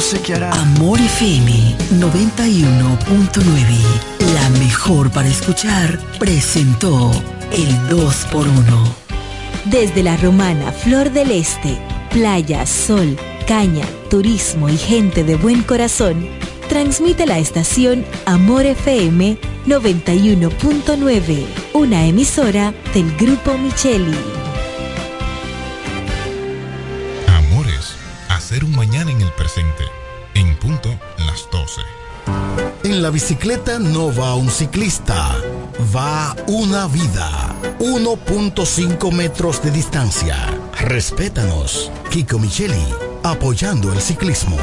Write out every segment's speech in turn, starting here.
no sé qué hará. Amor FM 91.9, la mejor para escuchar, presentó el 2x1. Desde la romana Flor del Este, playa, sol, caña, turismo y gente de buen corazón, transmite la estación Amor FM 91.9, una emisora del Grupo Micheli. 12. En la bicicleta no va un ciclista, va una vida. 1.5 metros de distancia. Respétanos. Kiko Micheli, apoyando el ciclismo.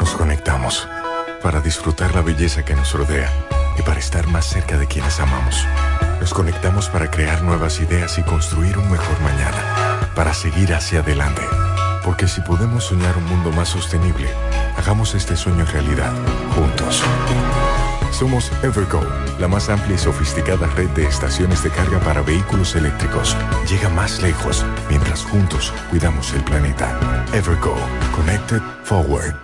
Nos conectamos para disfrutar la belleza que nos rodea y para estar más cerca de quienes amamos. Nos conectamos para crear nuevas ideas y construir un mejor mañana, para seguir hacia adelante. Porque si podemos soñar un mundo más sostenible, hagamos este sueño realidad, juntos. Somos Evergo, la más amplia y sofisticada red de estaciones de carga para vehículos eléctricos. Llega más lejos mientras juntos cuidamos el planeta. Evergo, Connected Forward.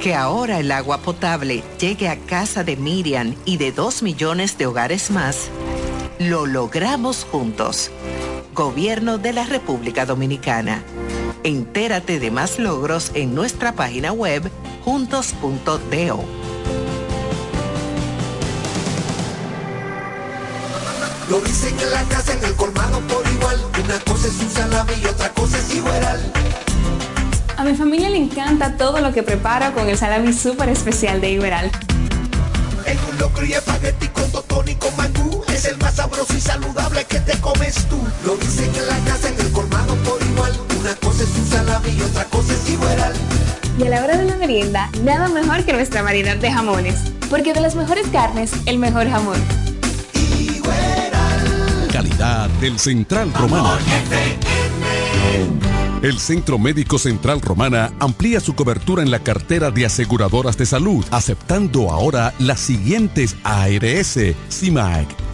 Que ahora el agua potable llegue a casa de Miriam y de dos millones de hogares más, lo logramos juntos. Gobierno de la República Dominicana. Entérate de más logros en nuestra página web juntos.do. Lo dicen en la casa, en el colmado por igual. Una cosa es un salami y otra cosa es igual. A mi familia le encanta todo lo que preparo con el salami súper especial de Iberal. En un locro y espagueti con totón y con mangú. Es el más sabroso y saludable que te comes tú. Lo dicen en la casa, en el colmado por igual. Una cosa es un salami y otra cosa es Iberal. Y a la hora de la merienda, nada mejor que nuestra variedad de jamones. Porque de las mejores carnes, el mejor jamón. Calidad del Central Romana. El Centro Médico Central Romana amplía su cobertura en la cartera de aseguradoras de salud, aceptando ahora las siguientes ARS, CIMAC,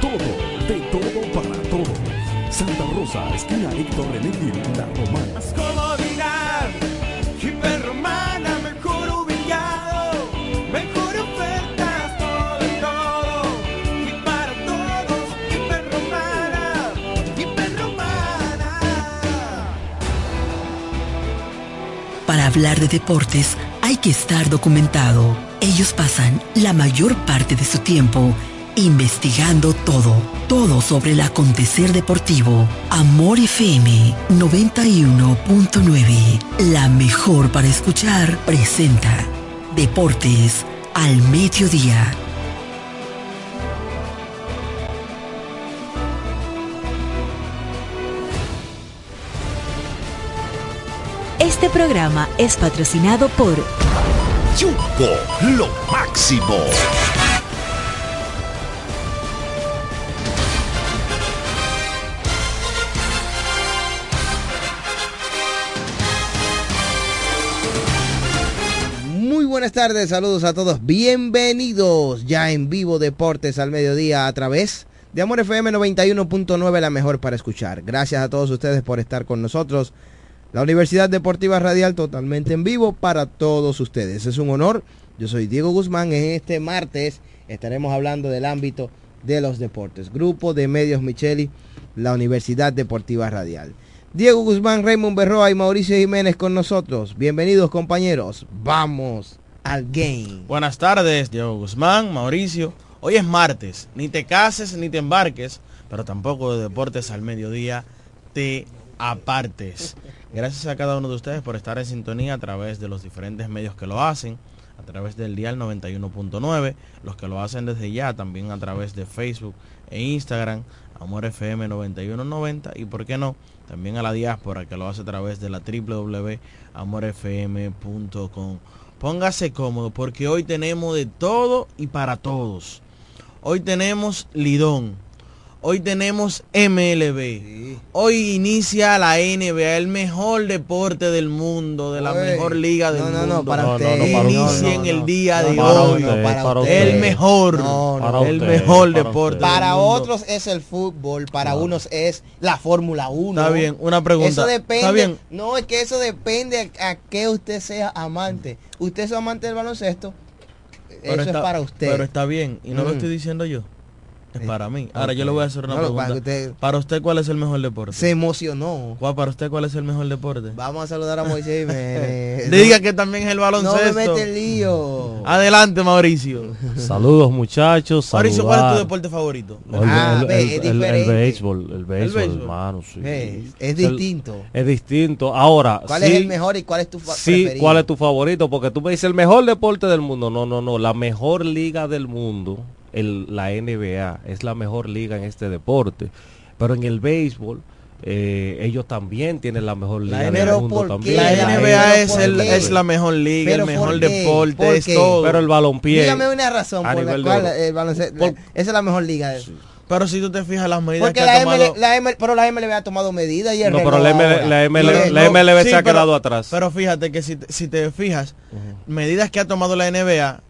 Todo, de todo para todo. Santa Rosa, esquina Héctor René Gil, La Romana. Más comodidad, hiperromana, mejor ubicado, mejor ofertas, todo de todo y para todos. Para hablar de deportes hay que estar documentado. Ellos pasan la mayor parte de su tiempo investigando todo, todo sobre el acontecer deportivo. Amor FM 91.9, la mejor para escuchar, presenta Deportes al mediodía. Este programa es patrocinado por Jumbo, lo máximo. Buenas tardes, saludos a todos. Bienvenidos ya en vivo Deportes al mediodía a través de Amor FM 91.9, la mejor para escuchar. Gracias a todos ustedes por estar con nosotros. La Universidad Deportiva Radial totalmente en vivo para todos ustedes. Es un honor. Yo soy Diego Guzmán. En este martes estaremos hablando del ámbito de los deportes. Grupo de Medios Micheli, la Universidad Deportiva Radial. Diego Guzmán, Raymond Berroa y Mauricio Jiménez con nosotros. Bienvenidos compañeros. Vamos al game. Buenas tardes, Diego Guzmán, Mauricio. Hoy es martes. Ni te cases ni te embarques, pero tampoco de deportes al mediodía te apartes. Gracias a cada uno de ustedes por estar en sintonía a través de los diferentes medios que lo hacen, a través del dial 91.9, los que lo hacen desde ya, también a través de Facebook e Instagram, Amor FM 9190 y por qué no, también a la diáspora que lo hace a través de la www.amorfm.com. Póngase cómodo porque hoy tenemos de todo y para todos. Hoy tenemos Lidón. Hoy tenemos MLB. Hoy inicia la NBA, el mejor deporte del mundo, de la Oye, mejor liga del no, no, mundo. no, para No, usted. no, no, para usted. Inicia en No, el no. día No, de hoy. usted, para para usted. El mejor. No, no. Para el usted, mejor para deporte. usted. Para mundo. otros es el fútbol, para unos es la Fórmula 1. Está bien, una pregunta. Eso depende. Está bien. No, es que eso depende a, a qué usted sea amante. Usted es amante del baloncesto. Pero eso está- es para usted. Pero está bien, y no lo Mm. estoy diciendo yo. Es Eh, para mí. Ahora yo le voy a hacer una No, lo que pregunta. que usted- Para usted, ¿cuál es el mejor deporte? Se emocionó. ¿Cuál, para usted, ¿cuál es el mejor deporte? Vamos a saludar a Moisés Jiménez. Diga que también es el No me baloncesto. mete el lío. Adelante, Mauricio. Saludos muchachos. Mauricio, ¿cuál es tu deporte favorito? El, Ah, el- ve, el- es el- el diferente. béisbol, el béisbol, béisbol. hermano, sí. Es El- distinto. es distinto. Ahora, ¿Cuál sí, es el mejor y cuál es tu Sí, preferido? ¿cuál es tu favorito? Porque tú me dices el mejor deporte del mundo. No, no, no. La mejor liga del mundo, el, la NBA, es la mejor liga en este deporte. Pero en el béisbol, eh, ellos también tienen la mejor liga del NBA, mundo ¿por también. La NBA es, ¿por el, es la mejor liga, ¿Pero el mejor deporte, ¿Por es todo. Pero el balompié. Dígame una razón por la cual el baloncesto, Por- esa es la mejor liga. Pero si tú te fijas las medidas Porque que la, ha tomado... ML, la ML, pero la MLB ha tomado medidas y el No, pero la ML la ML la MLB se ha pero- quedado atrás. Pero fíjate que si te, si te fijas, medidas que ha tomado la NBA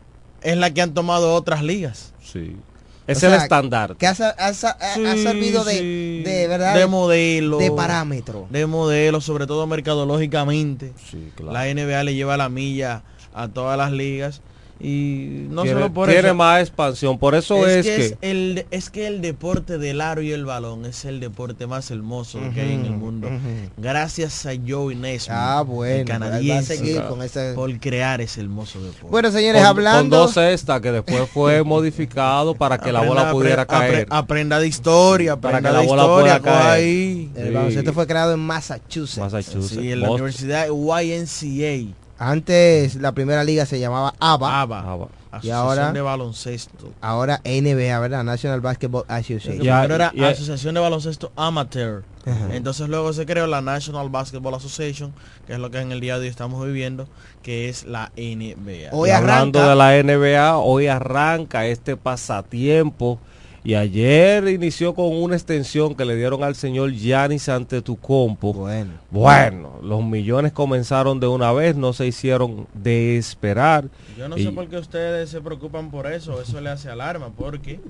es la que han tomado otras ligas. Sí. O Es sea, el estándar. Que ha, ha ha- servido de, sí. de verdad de modelo de parámetro. de modelo sobre todo mercadológicamente Sí, claro. la NBA le lleva la milla a todas las ligas y no tiene, solo por tiene eso más expansión. Por eso es, que, que, es el es que el deporte del aro y el balón es el deporte más hermoso que hay en el mundo gracias a Joey Naismith Ah, bueno, el a canadiense seguir con por crear ese hermoso deporte Bueno, señores, con, hablando con dos cestas que después fue modificado para que la bola pudiera apre- caer. aprenda de historia para que la bola historia coja caer. ahí el Sí. baloncesto fue creado en Massachusetts. Massachusetts. Sí, en la Boston. universidad YNCA Antes la primera liga se llamaba ABA, ABA va. Asociación ahora- de baloncesto ahora NBA, ¿verdad? National Basketball Association. Ya, primero era ya- Asociación de Baloncesto Amateur. Ajá. Entonces luego se creó la National Basketball Association, que es lo que en el día de hoy estamos viviendo, que es la NBA. Hoy Y hablando arranca- de la NBA, hoy arranca este pasatiempo y ayer inició con una extensión que le dieron al señor Giannis Antetokounmpo. Bueno. Bueno, los millones comenzaron de una vez, no se hicieron de esperar. Yo no Y- sé por qué ustedes se preocupan por eso, eso le hace alarma, porque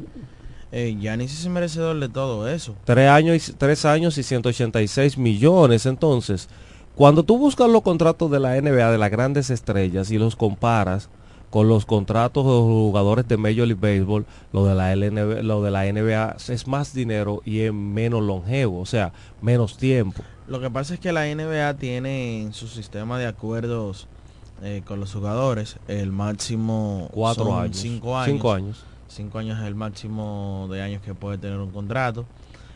eh, Giannis es merecedor de todo eso. Tres años, y, tres años y 186 millones. Entonces, cuando tú buscas los contratos de la NBA, de las grandes estrellas, y los comparas con los contratos de los jugadores de Major League Baseball, lo de la LNB, lo de la NBA es más dinero y es menos longevo, o sea, menos tiempo. Lo que pasa es que la NBA tiene en su sistema de acuerdos eh, con los jugadores el máximo Cuatro años. Cinco años. Cinco años. Cinco años es el máximo de años que puede tener un contrato.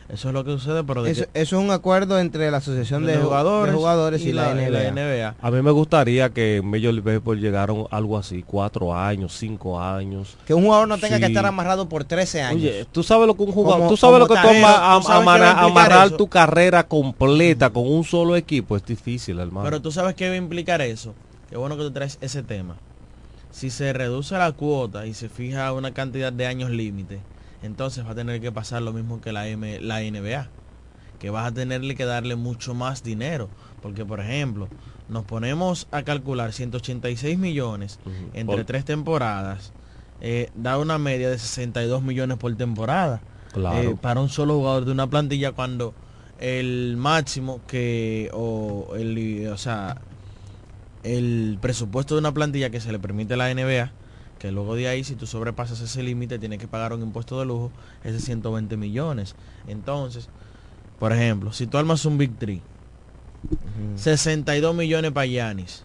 Eso es lo que sucede, pero de Eso, que- eso es un acuerdo entre la Asociación de, de Jugadores, jugadores, y, la, NBA. NBA. A mí me gustaría que en Major League Baseball llegaron algo así, cuatro años, cinco años. Que un jugador no tenga que Sí. estar amarrado por 13 años. Oye, tú sabes lo que un jugador, Como- tú sabes lo que ama- Pero, ¿tú amara- implicar amarrar eso? tu carrera completa con un solo equipo es difícil, hermano. Pero tú sabes qué va a implicar eso. Qué bueno que tú traes ese tema. Si se reduce la cuota y se fija una cantidad de años límite, entonces va a tener que pasar lo mismo que la, M, la NBA. Que vas a tenerle que darle mucho más dinero. Porque, por ejemplo, nos ponemos a calcular 186 millones entre Por- tres temporadas. eh, da una media de 62 millones por temporada. Claro. eh, para un solo jugador de una plantilla cuando el máximo que o el o sea el presupuesto de una plantilla que se le permite a la NBA que luego de ahí si tú sobrepasas ese límite tienes que pagar un impuesto de lujo, ese 120 millones. Entonces, por ejemplo, si tú armas un Big Three, 62 millones para Giannis,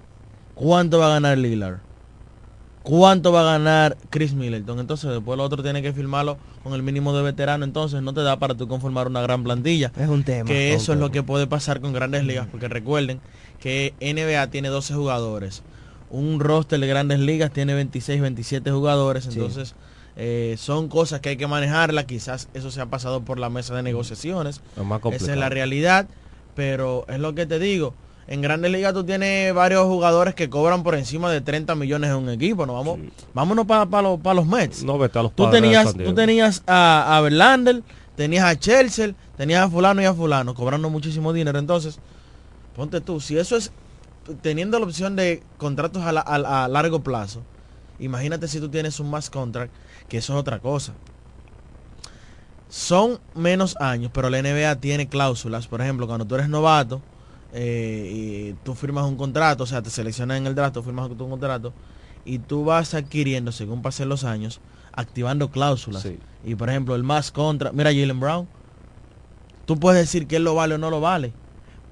¿cuánto va a ganar Lillard? ¿Cuánto va a ganar Chris Middleton? Entonces después lo otro tiene que firmarlo con el mínimo de veterano, entonces no te da para tú conformar una gran plantilla. Es un tema. Que es eso es lo que puede pasar con grandes ligas, porque recuerden que NBA tiene 12 jugadores. Un roster de grandes ligas tiene 26, 27 jugadores, Sí. entonces eh, son cosas que hay que manejarlas. Quizás eso se ha pasado por la mesa de negociaciones. Más Esa es la realidad, pero es lo que te digo. En grandes ligas tú tienes varios jugadores que cobran por encima de 30 millones en un equipo. ¿no? Vamos, Vámonos para los, pa los Mets. No, vete a los Tú tenías, tú tenías a, a Verlander, tenías a Chelsea, tenías a fulano y a fulano, cobrando muchísimo dinero. Entonces, ponte tú, si eso es teniendo la opción de contratos a, la- a- a largo plazo, imagínate si tú tienes un más contract, que eso es otra cosa. Son menos años, pero la NBA tiene cláusulas. Por ejemplo, cuando tú eres novato eh, y tú firmas un contrato, o sea, te seleccionan en el draft, tú firmas un contrato y tú vas adquiriendo, según pasen los años, activando cláusulas. Y por ejemplo, el más contra, mira Jalen Brown, tú puedes decir que él lo vale o no lo vale,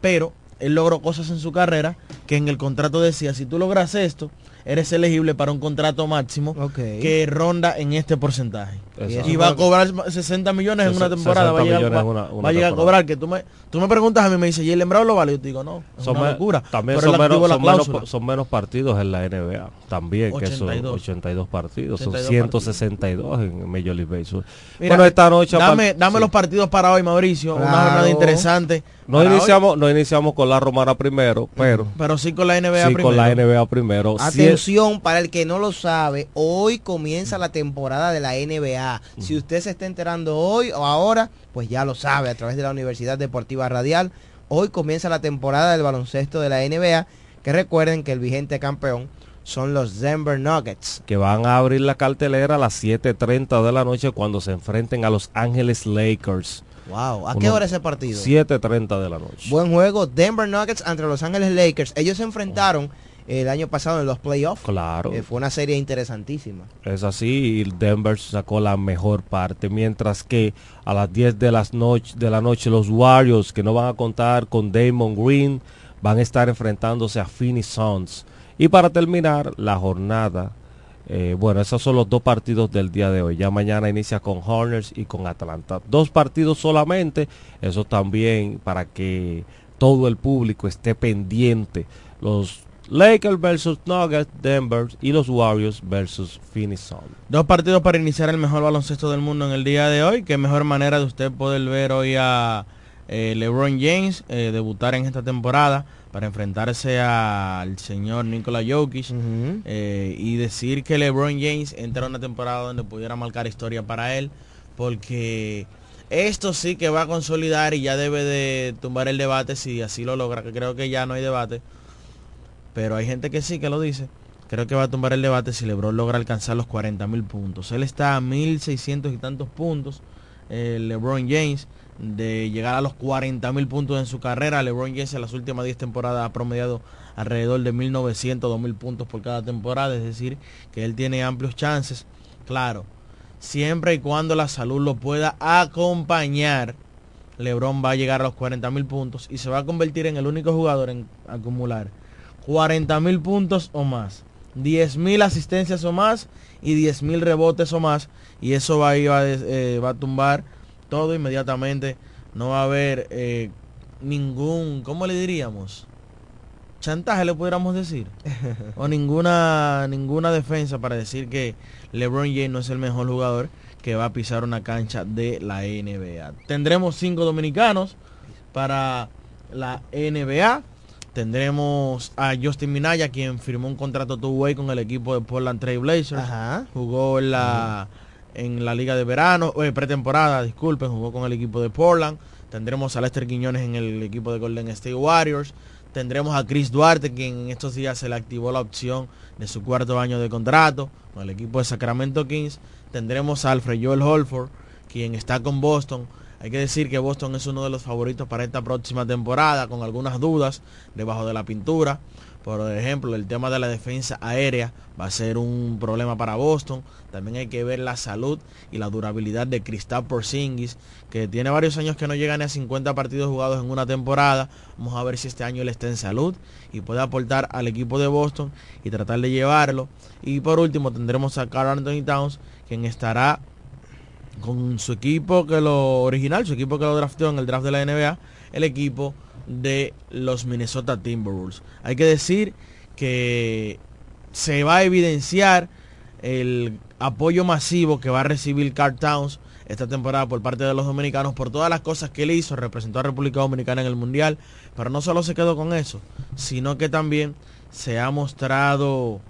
pero él logró cosas en su carrera que en el contrato decía, si tú logras esto, eres elegible para un contrato máximo que ronda en este porcentaje. Exacto. Y va a cobrar 60 millones en una temporada. Va a 60 llegar, va- una- una va a llegar a temporada. cobrar. Que tú me, tú me preguntas a mí, me dice, Jalen Brown lo vale. Yo te digo, no, es Son, una locura. también Pero son menos, son, menos, cláusula. son menos partidos en la NBA. También, que son 82. 82 partidos. Son 82 162 en Major League Baseball. Mira, bueno, esta noche... dame, dame sí. los partidos para hoy, Mauricio. Una Claro. jornada interesante. No hoy, iniciamos, no iniciamos con la Romana primero, pero... pero sí con la NBA sí primero. con la NBA primero. Atención, para el que no lo sabe, hoy comienza la temporada de la NBA. Si usted se está enterando hoy o ahora, pues ya lo sabe a través de la Universidad Deportiva Radial. Hoy comienza la temporada del baloncesto de la NBA, que recuerden que el vigente campeón son los Denver Nuggets. que van a abrir la cartelera a las 7.30 de la noche cuando se enfrenten a Los Ángeles Lakers. Wow, ¿a Uno- qué hora ese partido? 7.30 de la noche. Buen juego, Denver Nuggets ante Los Ángeles Lakers. Ellos se enfrentaron el año pasado en los playoffs. Claro. Eh, fue una serie interesantísima. Es así, y Denver sacó la mejor parte, mientras que a las 10 de, las noche, de la noche los Warriors, que no van a contar con Damon Green, van a estar enfrentándose a Phoenix Suns. Y para terminar la jornada, eh, bueno, esos son los dos partidos del día de hoy. Ya mañana inicia con Hornets y con Atlanta. Dos partidos solamente, eso también para que todo el público esté pendiente. Los Lakers versus Nuggets, Denver y los Warriors versus Phoenix Suns. Dos partidos para iniciar el mejor baloncesto del mundo en el día de hoy. Qué mejor manera de usted poder ver hoy a eh, LeBron James eh, debutar en esta temporada para enfrentarse al señor Nikola Jokic eh, y decir que LeBron James entra en una temporada donde pudiera marcar historia para él porque esto sí que va a consolidar y ya debe de tumbar el debate si así lo logra, que creo que ya no hay debate pero hay gente que sí que lo dice. Creo que va a tumbar el debate si LeBron logra alcanzar los 40 mil puntos. Él está a 1.600 y tantos puntos, eh, LeBron James, de llegar a los 40 mil puntos en su carrera. LeBron James en las últimas 10 temporadas ha promediado alrededor de 1.900, 2.000 puntos por cada temporada. Es decir, que él tiene amplios chances. Claro, siempre y cuando la salud lo pueda acompañar. LeBron va a llegar a los 40 mil puntos y se va a convertir en el único jugador en acumular 40 mil puntos o más, 10 mil asistencias o más y 10 mil rebotes o más. Y eso va, eh, va a tumbar todo inmediatamente. No va a haber eh, ningún, ¿cómo le diríamos? Chantaje le pudiéramos decir. o ninguna, ninguna defensa para decir que LeBron James no es el mejor jugador que va a pisar una cancha de la NBA. Tendremos cinco dominicanos para la NBA. Tendremos a Justin Minaya, quien firmó un contrato two-way con el equipo de Portland Trail Blazers. Jugó en la, en la liga de verano, eh, pretemporada, disculpen, jugó con el equipo de Portland. Tendremos a Lester Quiñones en el equipo de Golden State Warriors. Tendremos a Chris Duarte, quien en estos días se le activó la opción de su cuarto año de contrato con el equipo de Sacramento Kings. Tendremos a Alfred Joel Holford, quien está con Boston. Hay que decir que Boston es uno de los favoritos para esta próxima temporada, con algunas dudas debajo de la pintura. Por ejemplo, el tema de la defensa aérea va a ser un problema para Boston. También hay que ver la salud y la durabilidad de Kristaps Porzingis, que tiene varios años que no llega ni a 50 partidos jugados en una temporada. Vamos a ver si este año él está en salud y puede aportar al equipo de Boston y tratar de llevarlo. Y por último tendremos a Carl Anthony Towns, quien estará con su equipo que lo original, su equipo que lo drafteó en el draft de la NBA, el equipo de los Minnesota Timberwolves. Hay que decir que se va a evidenciar el apoyo masivo que va a recibir Carl Towns esta temporada por parte de los dominicanos por todas las cosas que él hizo, representó a República Dominicana en el Mundial, pero no solo se quedó con eso, sino que también se ha mostrado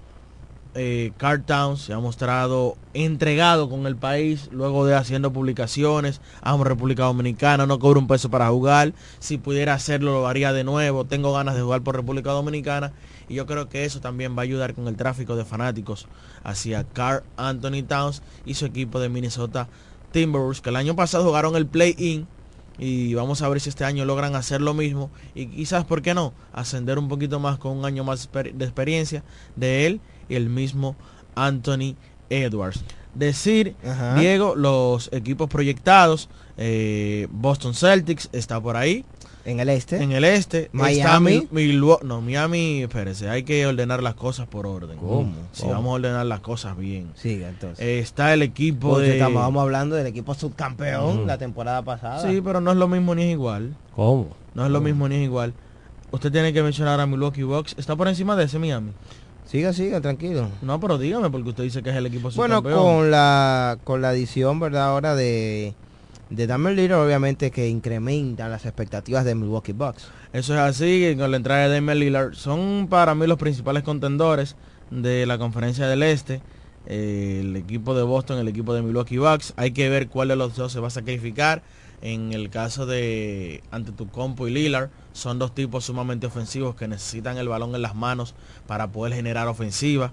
eh, Carl Towns se ha mostrado entregado con el país luego de haciendo publicaciones. Amo República Dominicana no cobro un peso para jugar. Si pudiera hacerlo lo haría de nuevo. Tengo ganas de jugar por República Dominicana y yo creo que eso también va a ayudar con el tráfico de fanáticos hacia Carl Anthony Towns y su equipo de Minnesota Timberwolves que el año pasado jugaron el play-in y vamos a ver si este año logran hacer lo mismo y quizás, ¿por qué no? Ascender un poquito más con un año más de experiencia de él el mismo Anthony Edwards. Decir, Ajá. Diego, los equipos proyectados, eh, Boston Celtics está por ahí. En el este. En el este. Miami. Milwaukee. No, Miami, espérese, hay que ordenar las cosas por orden. ¿Cómo? Si ¿Cómo? vamos a ordenar las cosas bien. Siga entonces. Eh, está el equipo Porque de... estamos, vamos hablando del equipo subcampeón Ujú. la temporada pasada. Sí, pero no es lo mismo ni es igual. ¿Cómo? No es lo mismo ni es igual. Usted tiene que mencionar a Milwaukee Bucks. ¿Está por encima de ese Miami? Siga, siga, tranquilo. No, pero dígame, porque usted dice que es el equipo Bueno, con la con la adición, ¿verdad? Ahora de de Damian Lillard, obviamente que incrementan las expectativas de Milwaukee Bucks. Eso es así, con la entrada de Damian Lillard. Son para mí los principales contendores de la conferencia del Este. Eh, el equipo de Boston, el equipo de Milwaukee Bucks. Hay que ver cuál de los dos se va a sacrificar. En el caso de Antetokounmpo y Lillard, son dos tipos sumamente ofensivos que necesitan el balón en las manos para poder generar ofensiva.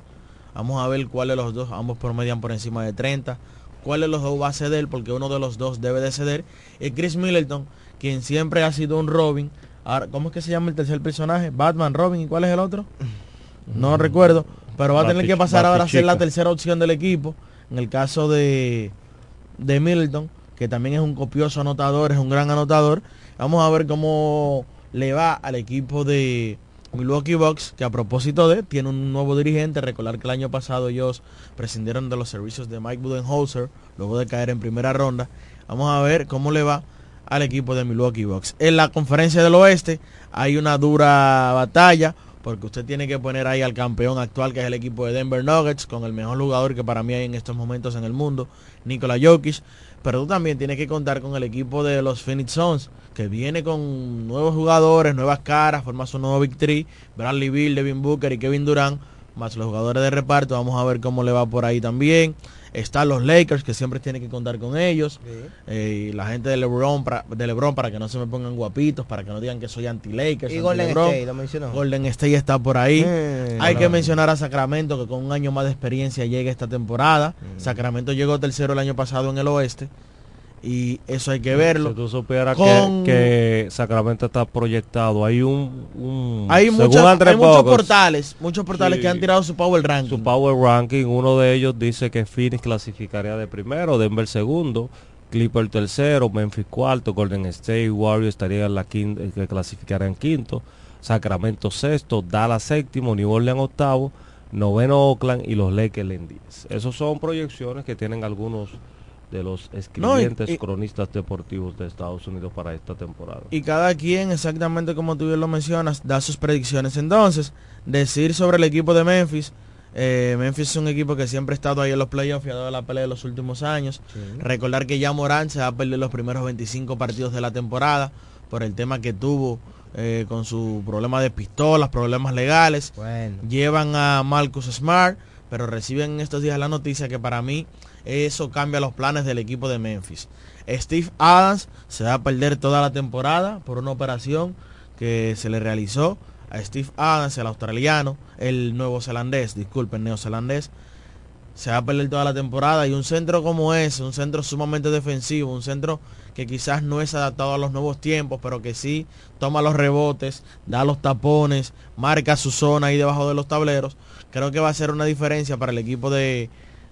Vamos a ver cuál de los dos, ambos promedian por encima de 30. Cuál de los dos va a ceder, porque uno de los dos debe de ceder. Y Chris Middleton, quien siempre ha sido un Robin. Ahora, ¿Cómo es que se llama el tercer personaje? Batman, Robin, ¿y cuál es el otro? No recuerdo, pero va a tener que pasar ahora a ser la tercera opción del equipo. En el caso de, de Middleton, que también es un copioso anotador, es un gran anotador. Vamos a ver cómo le va al equipo de Milwaukee Bucks, que a propósito de, tiene un nuevo dirigente. Recordar que el año pasado ellos prescindieron de los servicios de Mike Budenholzer, luego de caer en primera ronda. Vamos a ver cómo le va al equipo de Milwaukee Bucks. En la conferencia del oeste hay una dura batalla porque usted tiene que poner ahí al campeón actual que es el equipo de Denver Nuggets con el mejor jugador que para mí hay en estos momentos en el mundo, Nikola Jokic, pero tú también tienes que contar con el equipo de los Phoenix Suns que viene con nuevos jugadores, nuevas caras, forma su nuevo Big Three, Bradley Bill, Devin Booker y Kevin Durant, más los jugadores de reparto, vamos a ver cómo le va por ahí también. Están los Lakers, que siempre tiene que contar con ellos. Eh, y la gente de LeBron, para, de LeBron, para que no se me pongan guapitos, para que no digan que soy anti-Lakers. Y Golden. State, lo mencionó. Golden State está por ahí. Hay no. que mencionar a Sacramento, que con un año más de experiencia llega esta temporada. Mm. Sacramento llegó tercero el año pasado en el oeste. Y eso hay que verlo. Si tú supieras Con- que, que Sacramento está proyectado, hay un... un Hay, muchas- hay muchos portales, muchos portales Sí. que han tirado su power ranking. Su power ranking, uno de ellos dice que Phoenix clasificaría de primero, Denver segundo, Clipper tercero, Memphis cuarto, Golden State Warriors estaría en la quinta, que clasificaría en quinto, Sacramento sexto, Dallas séptimo, New Orleans octavo, noveno Oakland y los Lakers en diez. Esos son proyecciones que tienen algunos de los escribientes y- cronistas deportivos de Estados Unidos para esta temporada. Y cada quien, exactamente como tú bien lo mencionas, da sus predicciones. Entonces, decir sobre el equipo de Memphis. eh, Memphis es un equipo que siempre ha estado ahí en los playoffs y ha dado la pelea de los últimos años. Recordar que ya Morán se va a perder los primeros 25 partidos de la temporada por el tema que tuvo eh, con su problema de pistolas, problemas legales. Bueno. Llevan a Marcus Smart, pero reciben en estos días la noticia que para mí eso cambia los planes del equipo de Memphis. Steve Adams se va a perder toda la temporada por una operación que se le realizó a Steve Adams, el australiano, el nuevo zelandés, disculpen, neozelandés. se va a perder toda la temporada. Y un centro como ese, un centro sumamente defensivo, un centro que quizás no es adaptado a los nuevos tiempos, pero que sí toma los rebotes, da los tapones, marca su zona ahí debajo de los tableros. Creo que va a ser una diferencia para el equipo de,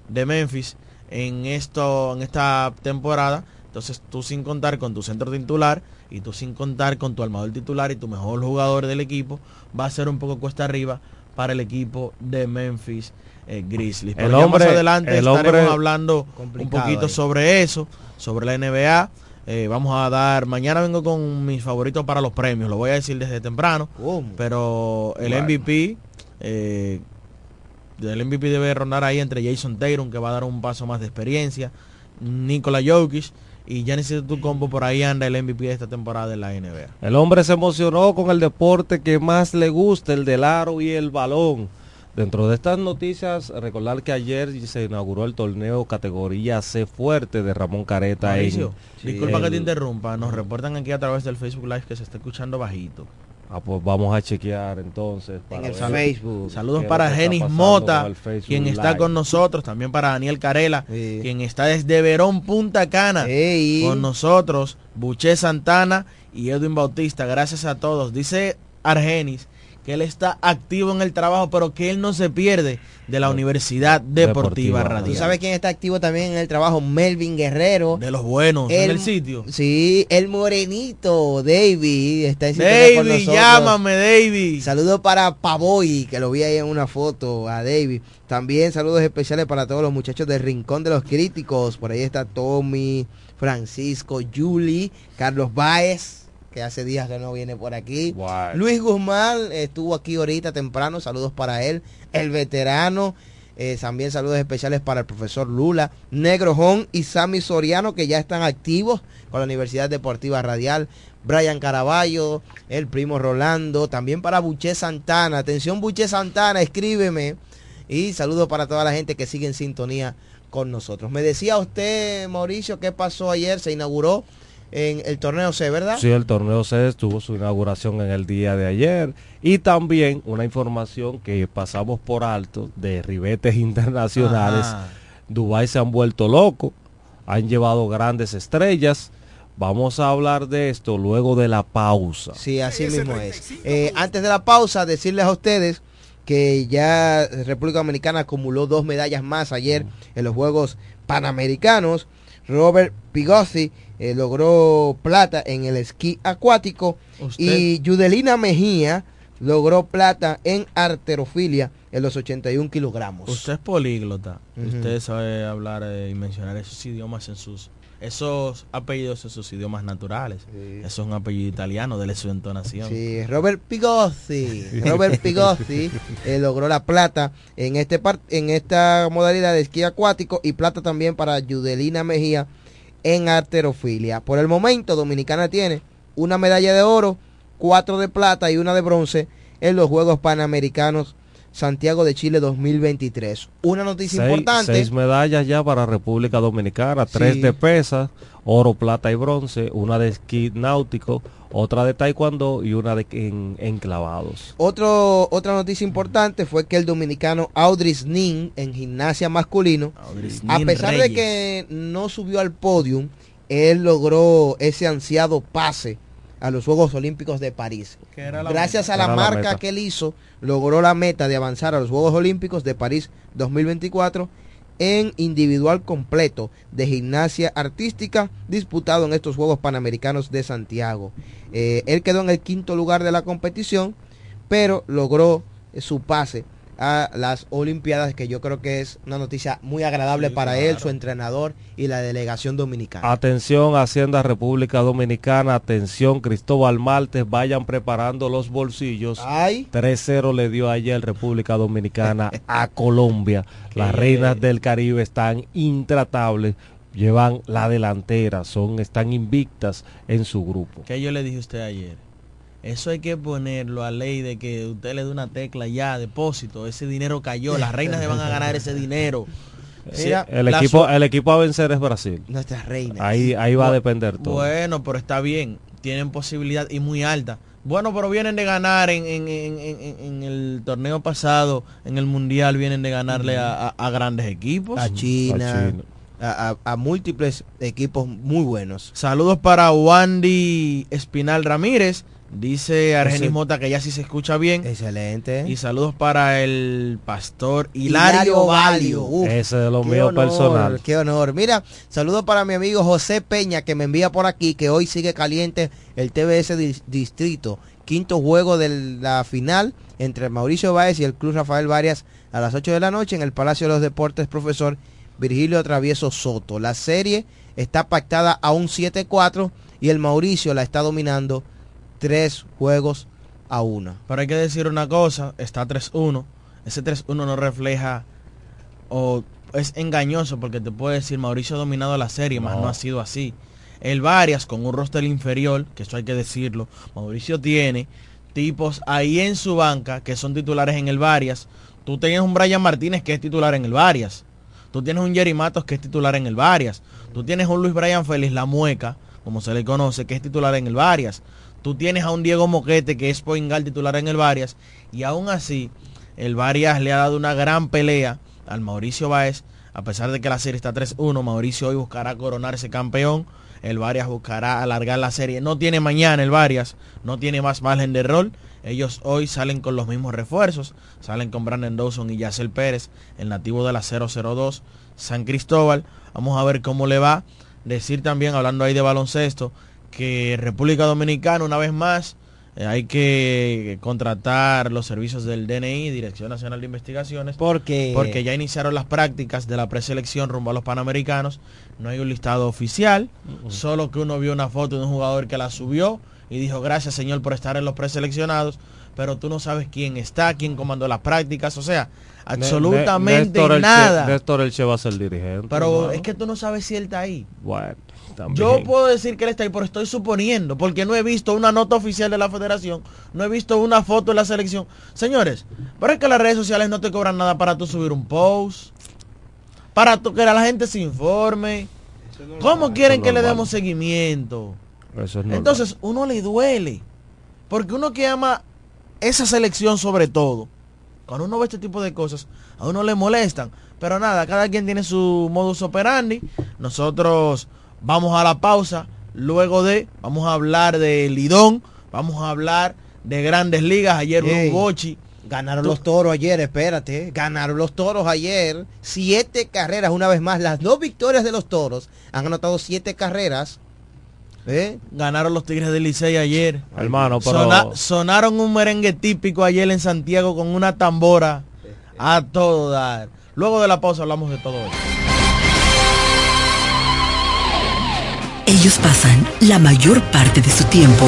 de Memphis en esto, en esta temporada. Entonces tú sin contar con tu centro titular y tú sin contar con tu armador titular y tu mejor jugador del equipo, va a ser un poco cuesta arriba para el equipo de Memphis eh, Grizzlies. Pero El ya hombre- más adelante el estaremos hombre- hablando un poquito ahí. sobre eso, sobre la NBA. Eh, vamos a dar, mañana vengo con mis favoritos para los premios, lo voy a decir desde temprano, pero el Bueno. MVP, eh, el MVP debe rondar ahí entre Jason Tatum, que va a dar un paso más de experiencia, Nikola Jokic y Giannis Antetokounmpo por ahí anda el MVP de esta temporada de la NBA. El hombre se emocionó con el deporte que más le gusta, el del aro y el balón. Dentro de estas noticias, recordar que ayer se inauguró el torneo categoría C fuerte de Ramón Careta. en- Mauricio, disculpa que te interrumpa, nos reportan aquí a través del Facebook Live que se está escuchando bajito. Ah, pues vamos a chequear entonces. para el ver Facebook. Saludos para Genis Mota, el quien está con nosotros, también para Daniel Carela, quien está desde Verón, Punta Cana, con nosotros, Buché Santana y Edwin Bautista. Gracias a todos. Dice Argenis que él está activo en el trabajo, pero que él no se pierde de la Universidad Deportiva, ¿Tú Radial. sabes quién está activo también en el trabajo? Melvin Guerrero. De los buenos, en el sitio. Sí, el morenito, David, está en David, llámame, David. Saludos para Pavoy, que lo vi ahí en una foto, a David. También saludos especiales para todos los muchachos del Rincón de los Críticos. Por ahí está Tommy, Francisco, Julie, Carlos Baez, que hace días que no viene por aquí. Luis Guzmán estuvo aquí ahorita temprano, saludos para él. El veterano, eh, también saludos especiales para el profesor Lula, Negro Jón y Sammy Soriano, que ya están activos con la Universidad Deportiva Radial. Brian Caraballo, el primo Rolando, también para Buché Santana. Atención Buché Santana, escríbeme. Y saludos para toda la gente que sigue en sintonía con nosotros. Me decía usted, Mauricio, ¿qué pasó ayer? Se inauguró en el torneo C, ¿verdad? Sí, el torneo C tuvo su inauguración en el día de ayer y también una información que pasamos por alto de ribetes internacionales. Ajá. Dubái se han vuelto locos, han llevado grandes estrellas. Vamos a hablar de esto luego de la pausa. Sí, así mismo es. Eh, antes de la pausa, decirles a ustedes que ya República Dominicana acumuló dos medallas más ayer en los Juegos Panamericanos. Robert Pigossi eh, logró plata en el esquí acuático Usted- y Yudelina Mejía logró plata en arterofilia en los 81 kilogramos. Usted es políglota. Usted sabe hablar eh, y mencionar esos idiomas en sus esos apellidos en sus idiomas naturales. Eso es un apellido italiano, dele su entonación. Sí, Robert Pigossi. Robert Pigossi eh, logró la plata en este par- en esta modalidad de esquí acuático y plata también para Yudelina Mejía en arterofilia. Por el momento, Dominicana tiene una medalla de oro, cuatro de plata y una de bronce en los Juegos Panamericanos Santiago de Chile 2023. Una noticia Seis, importante. seis medallas ya para República Dominicana, tres Sí. de pesas, oro, plata y bronce, una de esquí náutico, otra de taekwondo y una de en, enclavados. Otro, otra noticia importante fue que el dominicano Audris Nin en gimnasia masculino, a pesar de que no subió al podium, él logró ese ansiado pase a los Juegos Olímpicos de París. Que era la Gracias meta. a la marca que él hizo, logró la meta de avanzar a los Juegos Olímpicos de París 2024 en individual completo de gimnasia artística disputado en estos Juegos Panamericanos de Santiago. Eh, él quedó en el quinto lugar de la competición, pero logró eh, su pase a las Olimpiadas, que yo creo que es una noticia muy agradable para él, su entrenador y la delegación dominicana. Atención Hacienda República Dominicana, atención Cristóbal Maltes, vayan preparando los bolsillos. Ay. 3-0 le dio ayer República Dominicana a Colombia. Las Qué- reinas del Caribe están intratables, llevan la delantera, son están invictas en su grupo. Que yo le dije a usted ayer. Eso hay que ponerlo a ley de que usted le dé una tecla ya, depósito, ese dinero cayó, las reinas se van a ganar ese dinero. Sí, el equipo el equipo a vencer es Brasil. Nuestras reinas. Ahí ahí va a depender todo. Bueno, pero está bien, tienen posibilidad y muy alta, Bueno, pero vienen de ganar en, en- en- en- en el torneo pasado, en el Mundial, vienen de ganarle a, a- a grandes equipos. A China, a, a- a múltiples equipos muy buenos. Saludos para Wandy Espinal Ramírez. Dice Argenis Mota que ya sí se escucha bien. Excelente. Y saludos para el pastor Hilario, Valio. Uf, Ese de lo mío honor, personal. Qué honor. Mira, saludos para mi amigo José Peña que me envía por aquí que hoy sigue caliente el TBS Dis- Distrito. Quinto juego de la final entre Mauricio Báez y el Club Rafael Varias a las 8 de la noche en el Palacio de los Deportes, profesor Virgilio Travieso Soto. La serie está pactada a un 7-4 y el Mauricio la está dominando tres juegos a uno. Pero hay que decir una cosa, está 3-1. Ese 3-1 no refleja o es engañoso porque te puede decir Mauricio ha dominado la serie, más No. no ha sido así. El Varias con un roster inferior, que eso hay que decirlo, Mauricio tiene tipos ahí en su banca que son titulares en el Varias. Tú tienes un Brian Martínez que es titular en el Varias. Tú tienes un Jerry Matos que es titular en el Varias. Tú tienes un Luis Brian Félix La Mueca, como se le conoce, que es titular en el Varias. Tú tienes a un Diego Moquete que es Poingal titular en el Varias. Y aún así, el Varias le ha dado una gran pelea al Mauricio Báez. A pesar de que la serie está 3-1, Mauricio hoy buscará coronarse campeón. El Varias buscará alargar la serie. No tiene mañana el Varias, no tiene más margen de rol. Ellos hoy salen con los mismos refuerzos. Salen con Brandon Dawson y Yacel Pérez, el nativo de la 002 San Cristóbal. Vamos a ver cómo le va. Decir también, hablando ahí de baloncesto, que República Dominicana, una vez más, eh, hay que contratar los servicios del DNI, Dirección Nacional de Investigaciones, porque porque ya iniciaron las prácticas de la preselección rumbo a los Panamericanos. No hay un listado oficial, solo que uno vio una foto de un jugador que la subió y dijo gracias señor por estar en los preseleccionados, pero tú no sabes quién está, quién comandó las prácticas, o sea, absolutamente Néstor Elche- nada. Néstor Elche va a ser dirigente. Pero ¿no? es que tú no sabes si él está ahí. Bueno, también. Yo puedo decir que él está ahí, pero estoy suponiendo, porque no he visto una nota oficial de la federación, no he visto una foto de la selección. Señores, pero es que las redes sociales no te cobran nada para tú subir un post, para tú- que la gente se informe. ¿Cómo quieren Eso que le demos seguimiento? Eso es. Entonces, uno le duele, porque uno que ama esa selección sobre todo, cuando uno ve este tipo de cosas, a uno le molestan. Pero nada, cada quien tiene su modus operandi. Nosotros vamos a la pausa. Luego de, vamos a hablar de Lidón, vamos a hablar de grandes ligas. Ayer hubo Ey, un bochi. Ganaron Tú- los toros ayer, espérate. Ganaron los toros ayer. Siete carreras, una vez más. Las dos victorias de los toros han anotado siete carreras. ¿Eh? Ganaron los Tigres del Licey ayer. Hermano, pero... Sona- sonaron un merengue típico ayer en Santiago con una tambora a todo dar. Luego de la pausa hablamos de todo esto. Ellos pasan la mayor parte de su tiempo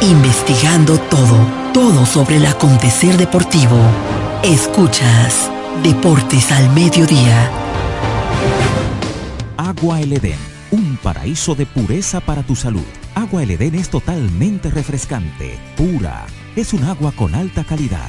investigando todo, todo sobre el acontecer deportivo. Escuchas Deportes al Mediodía. Agua El Edén, un paraíso de pureza para tu salud. Agua El Edén es totalmente refrescante, pura. Es un agua con alta calidad,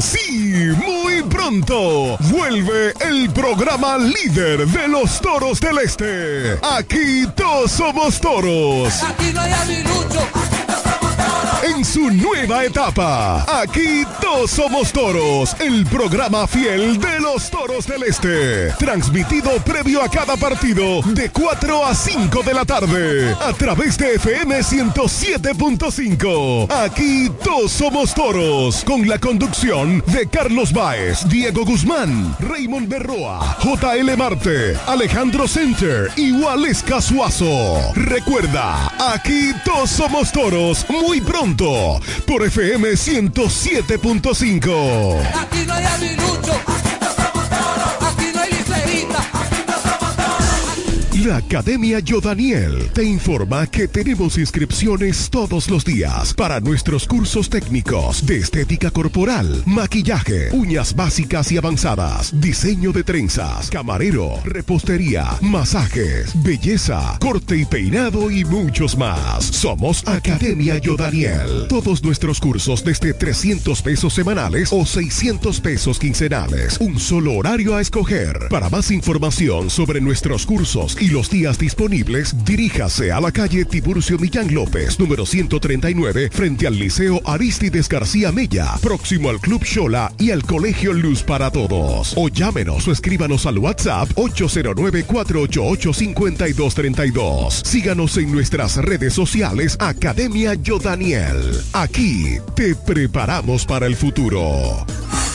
Sí, muy pronto, vuelve el programa líder de los toros del este. Aquí todos somos toros. Aquí no hay aguilucho. En su nueva etapa, aquí todos somos toros, el programa fiel de los toros del este. Transmitido previo a cada partido de 4 a 5 de la tarde a través de FM 107.5. Aquí todos somos toros, con la conducción de Carlos Baez, Diego Guzmán, Raymond Berroa, JL Marte, Alejandro Center y Waleska Suazo. Recuerda, aquí todos somos toros muy pronto por FM 107.5. Aquí no hay aguilucho. La Academia Yodaniel te informa que tenemos inscripciones todos los días para nuestros cursos técnicos de estética corporal, maquillaje, uñas básicas y avanzadas, diseño de trenzas, camarero, repostería, masajes, belleza, corte y peinado y muchos más. Somos Academia Yodaniel. Todos nuestros cursos desde 300 pesos semanales o 600 pesos quincenales. Un solo horario a escoger. Para más información sobre nuestros cursos y los días disponibles, diríjase a la calle Tiburcio Millán López, número 139, frente al Liceo Aristides García Mella, próximo al Club Shola y al Colegio Luz para Todos. O llámenos o escríbanos al WhatsApp 809-488-5232. Síganos en nuestras redes sociales Academia Yodaniel. Aquí te preparamos para el futuro.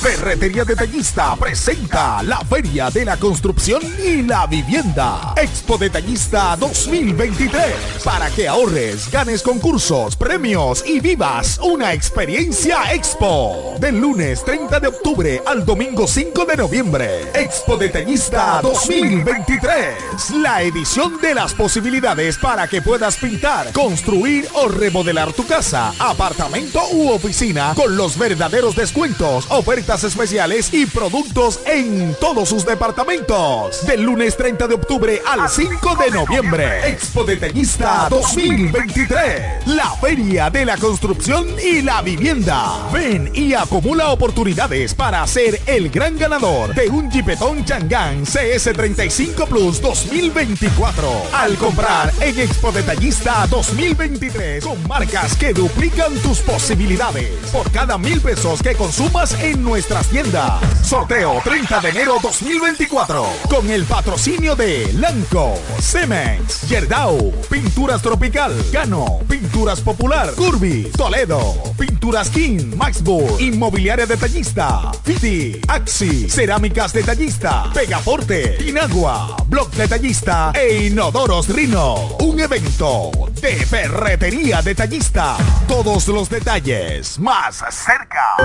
Ferretería Detallista presenta la Feria de la Construcción y la Vivienda. Expo Detallista 2023. Para que ahorres, ganes concursos, premios y vivas una experiencia Expo. Del lunes 30 de octubre al domingo 5 de noviembre. Expo Detallista 2023. La edición de las posibilidades para que puedas pintar, construir o remodelar tu casa, apartamento u oficina con los verdaderos descuentos, ofertas especiales y productos en todos sus departamentos. Del lunes 30 de octubre al 5 de noviembre. Expo Detallista 2023. La feria de la construcción y la vivienda. Ven y acumula oportunidades para ser el gran ganador de un Jeepetón Changán CS35 Plus 2024. Al comprar en Expo Detallista 2023 con marcas que duplican tus posibilidades. Por cada mil pesos que consumas en nuestras tiendas. Sorteo 30 de enero 2024. Con el patrocinio de Lanco, Cemex, Yerdau, Pinturas Tropical, Gano, Pinturas Popular, Curby, Toledo, Pinturas King, Maxburg, Inmobiliaria Detallista, Fiti, Axi, Cerámicas Detallista, Pegaforte, Inagua, Blog Detallista e Inodoros Rino. Un evento de ferretería detallista. Todos los detalles más cerca.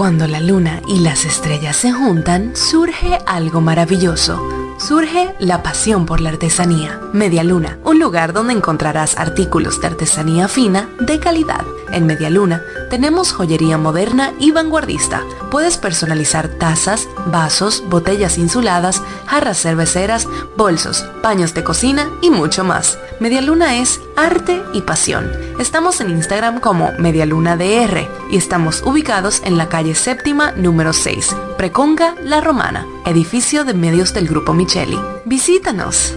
Cuando la luna y las estrellas se juntan, surge algo maravilloso. Surge la pasión por la artesanía. Media Luna, un lugar donde encontrarás artículos de artesanía fina de calidad. En Media Luna tenemos joyería moderna y vanguardista. Puedes personalizar tazas, vasos, botellas insuladas, jarras cerveceras, bolsos, paños de cocina y mucho más. Media Luna es arte y pasión. Estamos en Instagram como MedialunaDR y estamos ubicados en la calle séptima número 6, Preconga La Romana, edificio de medios del Grupo Micheli. Visítanos.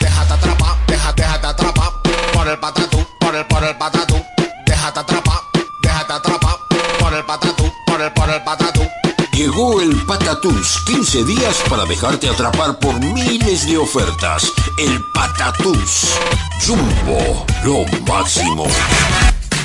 Déjate atrapar, déjate, déjate atrapar por el patatú, por el, por el patatú. Déjate atrapar, déjate atrapar por el patatú, por el, por el patatú. Llegó el Patatús, 15 días para dejarte atrapar por miles de ofertas. El Patatús. Jumbo, lo máximo.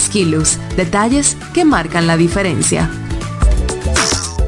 Skilus, detalles que marcan la diferencia.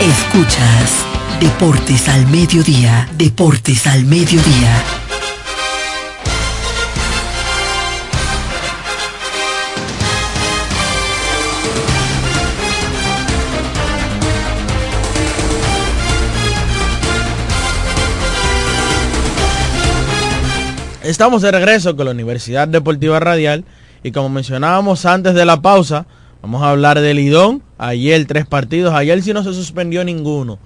Escuchas Deportes al Mediodía, Deportes al Mediodía. Estamos de regreso con la Universidad Deportiva Radial y como mencionábamos antes de la pausa, vamos a hablar del Lidón. Ayer tres partidos, ayer sí no se suspendió ninguno.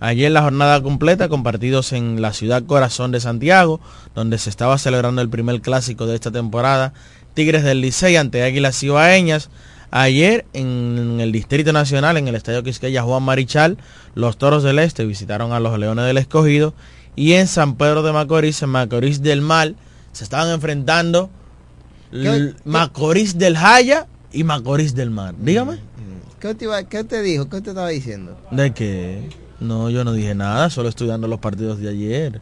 Ayer la jornada completa con partidos en la ciudad corazón de Santiago, donde se estaba celebrando el primer clásico de esta temporada, Tigres del Licey ante Águilas Cibaeñas. Ayer en el Distrito Nacional, en el Estadio Quisqueya Juan Marichal, los Toros del Este visitaron a los Leones del Escogido y en San Pedro de Macorís, en Macorís del Mal, se estaban enfrentando Macorís del Jaya y Macorís del Mar. Dígame. ¿Qué te, iba- qué te dijo? ¿Qué te estaba diciendo? ¿De qué? No, yo no dije nada, solo estoy dando los partidos de ayer.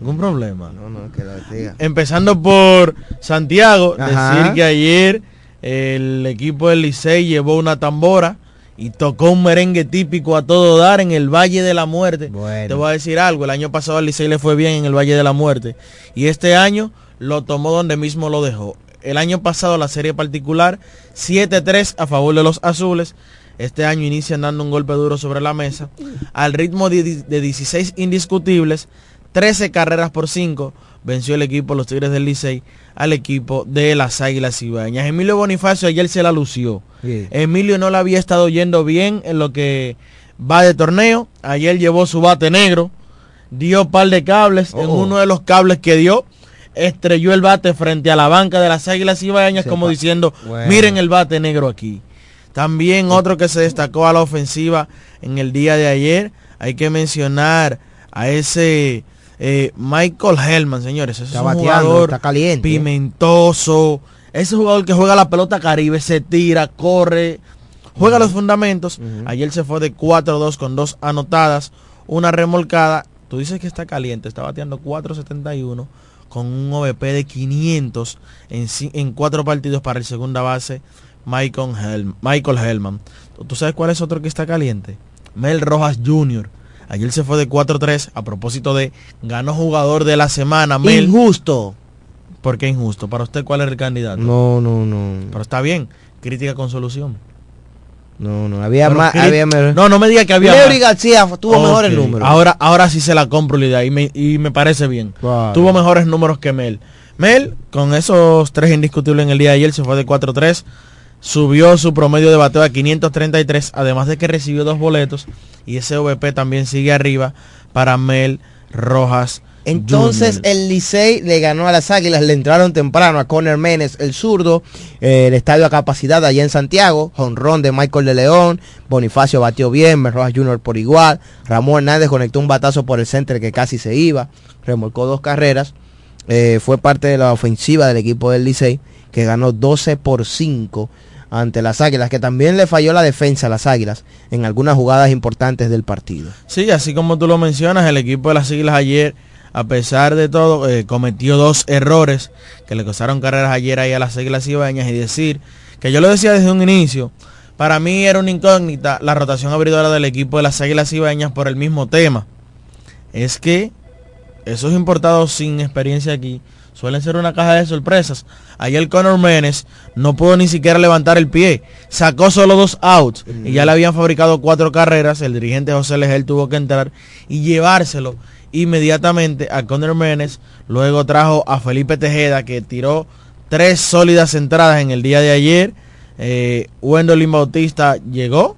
¿Ningún problema? No, no, que lo diga. Empezando por Santiago, Ajá. decir que ayer el equipo del Licey llevó una tambora y tocó un merengue típico a todo dar en el Valle de la Muerte. Te voy a decir algo, el año pasado al Licey le fue bien en el Valle de la Muerte y este año lo tomó donde mismo lo dejó. El año pasado la serie particular 7-3 a favor de los azules. Este año inician dando un golpe duro sobre la mesa. Al ritmo de, de 16 indiscutibles, 13 carreras por 5, venció el equipo de los Tigres del Licey al equipo de las Águilas Cibaeñas. Emilio Bonifacio ayer se la lució. Emilio no la había estado yendo bien en lo que va de torneo. Ayer llevó su bate negro, dio par de cables. En Oh. uno de los cables que dio, estrelló el bate frente a la banca de las Águilas Cibaeñas Se como diciendo, Bueno. miren el bate negro aquí. También otro que se destacó a la ofensiva en el día de ayer, hay que mencionar a ese eh, Michael Hellman, señores. Ese Está es un bateando, jugador está caliente. pimentoso. Ese jugador que juega la pelota caribe, se tira, corre, juega los fundamentos. Ayer se fue de 4-2 con dos anotadas, una remolcada. Tú dices que está caliente, está bateando 4.71 con un OVP de 500 en, cuatro partidos para el segunda base, Michael, Hel- Michael Hellman. ¿Tú sabes cuál es otro que está caliente? Mel Rojas Jr. Ayer se fue de 4-3 a propósito de ganó jugador de la semana. Mel. Injusto. ¿Por qué injusto? ¿Para usted cuál es el candidato? No, no, no. Pero está bien. Crítica con solución. No, no, había Pero más. Había menos. No, no me diga que había Leury más. García tuvo mejores números. Ahora, ahora sí se la compro la idea y me, y me parece bien. Claro. Tuvo mejores números que Mel. Mel, con esos tres indiscutibles en el día de ayer, se fue de 4-3. Subió su promedio de bateo a 533, además de que recibió dos boletos. Y ese OVP también sigue arriba para Mel Rojas. Entonces el Licey le ganó a las Águilas, le entraron temprano a Conner Menes, el zurdo, eh, el estadio a capacidad allá en Santiago, jonrón de Michael de León, Bonifacio batió bien, Merrojas Jr. por igual, Ramón Hernández conectó un batazo por el center que casi se iba, remolcó dos carreras, eh, fue parte de la ofensiva del equipo del Licey, que ganó 12 por 5 ante las Águilas, que también le falló la defensa a las Águilas en algunas jugadas importantes del partido. Sí, así como tú lo mencionas, el equipo de las Islas ayer, a pesar de todo, eh, cometió dos errores que le costaron carreras ayer ahí a las Islas Ibañas y decir que yo lo decía desde un inicio, para mí era una incógnita la rotación abridora del equipo de las Águilas Ibañas por el mismo tema. Es que esos importados sin experiencia aquí suelen ser una caja de sorpresas. Ayer Conor Menes no pudo ni siquiera levantar el pie. Sacó solo dos outs y ya le habían fabricado cuatro carreras. El dirigente José Legel tuvo que entrar y llevárselo inmediatamente a Conor Menes. Luego trajo a Felipe Tejeda que tiró tres sólidas entradas en el día de ayer. Eh, Wendolin Bautista llegó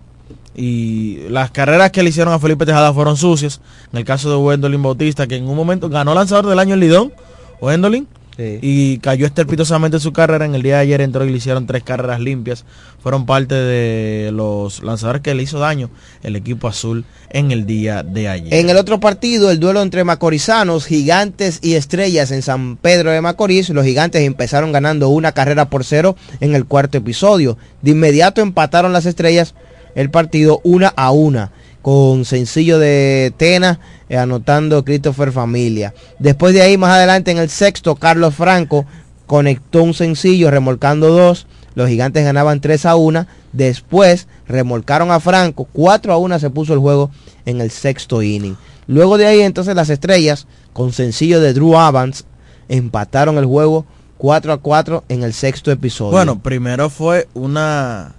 y las carreras que le hicieron a Felipe Tejada fueron sucias. En el caso de Wendolin Bautista, que en un momento ganó lanzador del año en Lidón, Wendolin, y cayó estrepitosamente su carrera. En el día de ayer entró y le hicieron tres carreras limpias. Fueron parte de los lanzadores que le hizo daño el equipo azul en el día de ayer. En el otro partido, el duelo entre macorizanos, gigantes y estrellas en San Pedro de Macorís, los gigantes empezaron ganando una carrera por cero en el cuarto episodio. De inmediato empataron las estrellas el partido una a una, con sencillo de Tena eh, anotando Christopher Familia. Después de ahí, más adelante en el sexto, Carlos Franco conectó un sencillo remolcando dos. Los gigantes ganaban 3 a 1. Después remolcaron a Franco. 4 a 1 se puso el juego en el sexto inning. Luego de ahí entonces las estrellas con sencillo de Drew Evans empataron el juego 4 a 4 en el sexto episodio. Bueno, primero fue una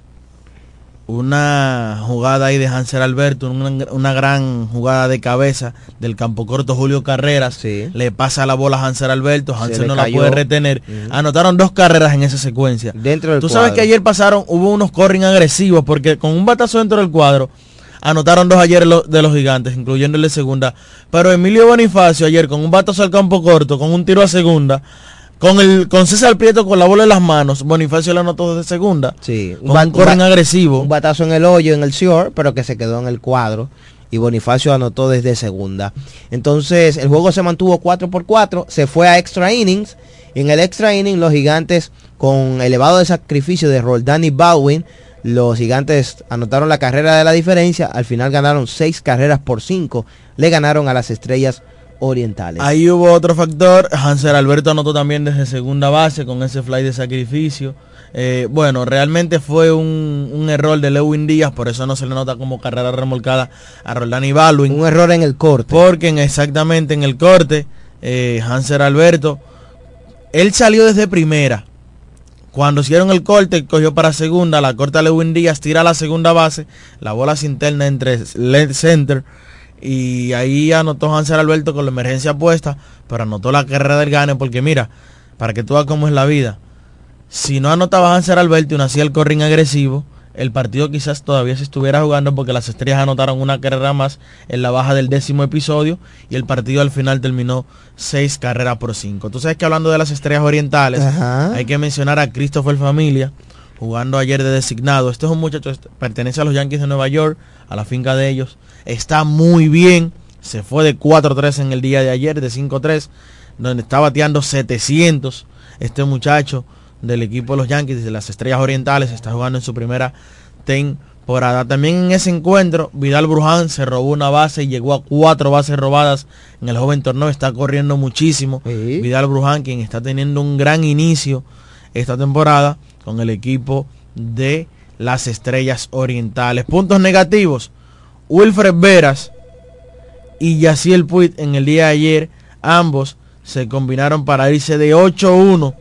una jugada ahí de Hansel Alberto, una, una gran jugada de cabeza del campo corto Julio Carreras. Le pasa la bola a Hansel Alberto, Hansel no la puede retener. Anotaron dos carreras en esa secuencia. Dentro del Tú sabes que ayer pasaron, hubo unos corring agresivos porque con un batazo dentro del cuadro, anotaron dos ayer de los gigantes, de segunda. Pero Emilio Bonifacio ayer con un batazo al campo corto, con un tiro a segunda, con el con César Prieto con la bola en las manos, Bonifacio le anotó desde segunda. Sí, con un corren agresivo. Un batazo en el hoyo, en el Sior, pero que se quedó en el cuadro. Y Bonifacio anotó desde segunda. Entonces, el juego se mantuvo 4 por 4. Se fue a extra innings. Y en el extra inning, los gigantes, con elevado de sacrificio de Roldán y Baldwin, los gigantes anotaron la carrera de la diferencia. Al final ganaron 6 carreras por 5. Le ganaron a las estrellas orientales. Ahí hubo otro factor. Hanser Alberto anotó también desde segunda base con ese fly de sacrificio. Eh, bueno, realmente fue un, un error de Lewin Díaz, por eso no se le nota como carrera remolcada a Roldán y Baldwin. Un error en el corte. Porque en, exactamente en el corte, eh, Hanser Alberto, él salió desde primera. Cuando hicieron el corte, cogió para segunda, la corta Lewin Díaz, tira a la segunda base, la bola se interna entre left center y ahí anotó Hanser Alberto con la emergencia puesta, pero anotó la carrera del gane porque mira, para que tú veas cómo es la vida, si no anotaba Hanser Alberto y no hacía el corring agresivo, el partido quizás todavía se estuviera jugando porque las estrellas anotaron una carrera más en la baja del décimo episodio y el partido al final terminó seis carreras por cinco. Tú sabes que hablando de las estrellas orientales, Ajá. hay que mencionar a Christopher Familia, jugando ayer de designado. Este es un muchacho, este, pertenece a los Yankees de Nueva York, a la finca de ellos. Está muy bien. Se fue de 4-3 en el día de ayer, de 5-3, donde está bateando 700. Este muchacho del equipo de los Yankees, de las Estrellas Orientales, está jugando en su primera temporada. También en ese encuentro, Vidal Bruján se robó una base y llegó a cuatro bases robadas en el joven torneo. Está corriendo muchísimo. Vidal Bruján, quien está teniendo un gran inicio esta temporada con el equipo de las Estrellas Orientales. Puntos negativos. Wilfred Veras y Yaciel Puig en el día de ayer, ambos se combinaron para irse de 8-1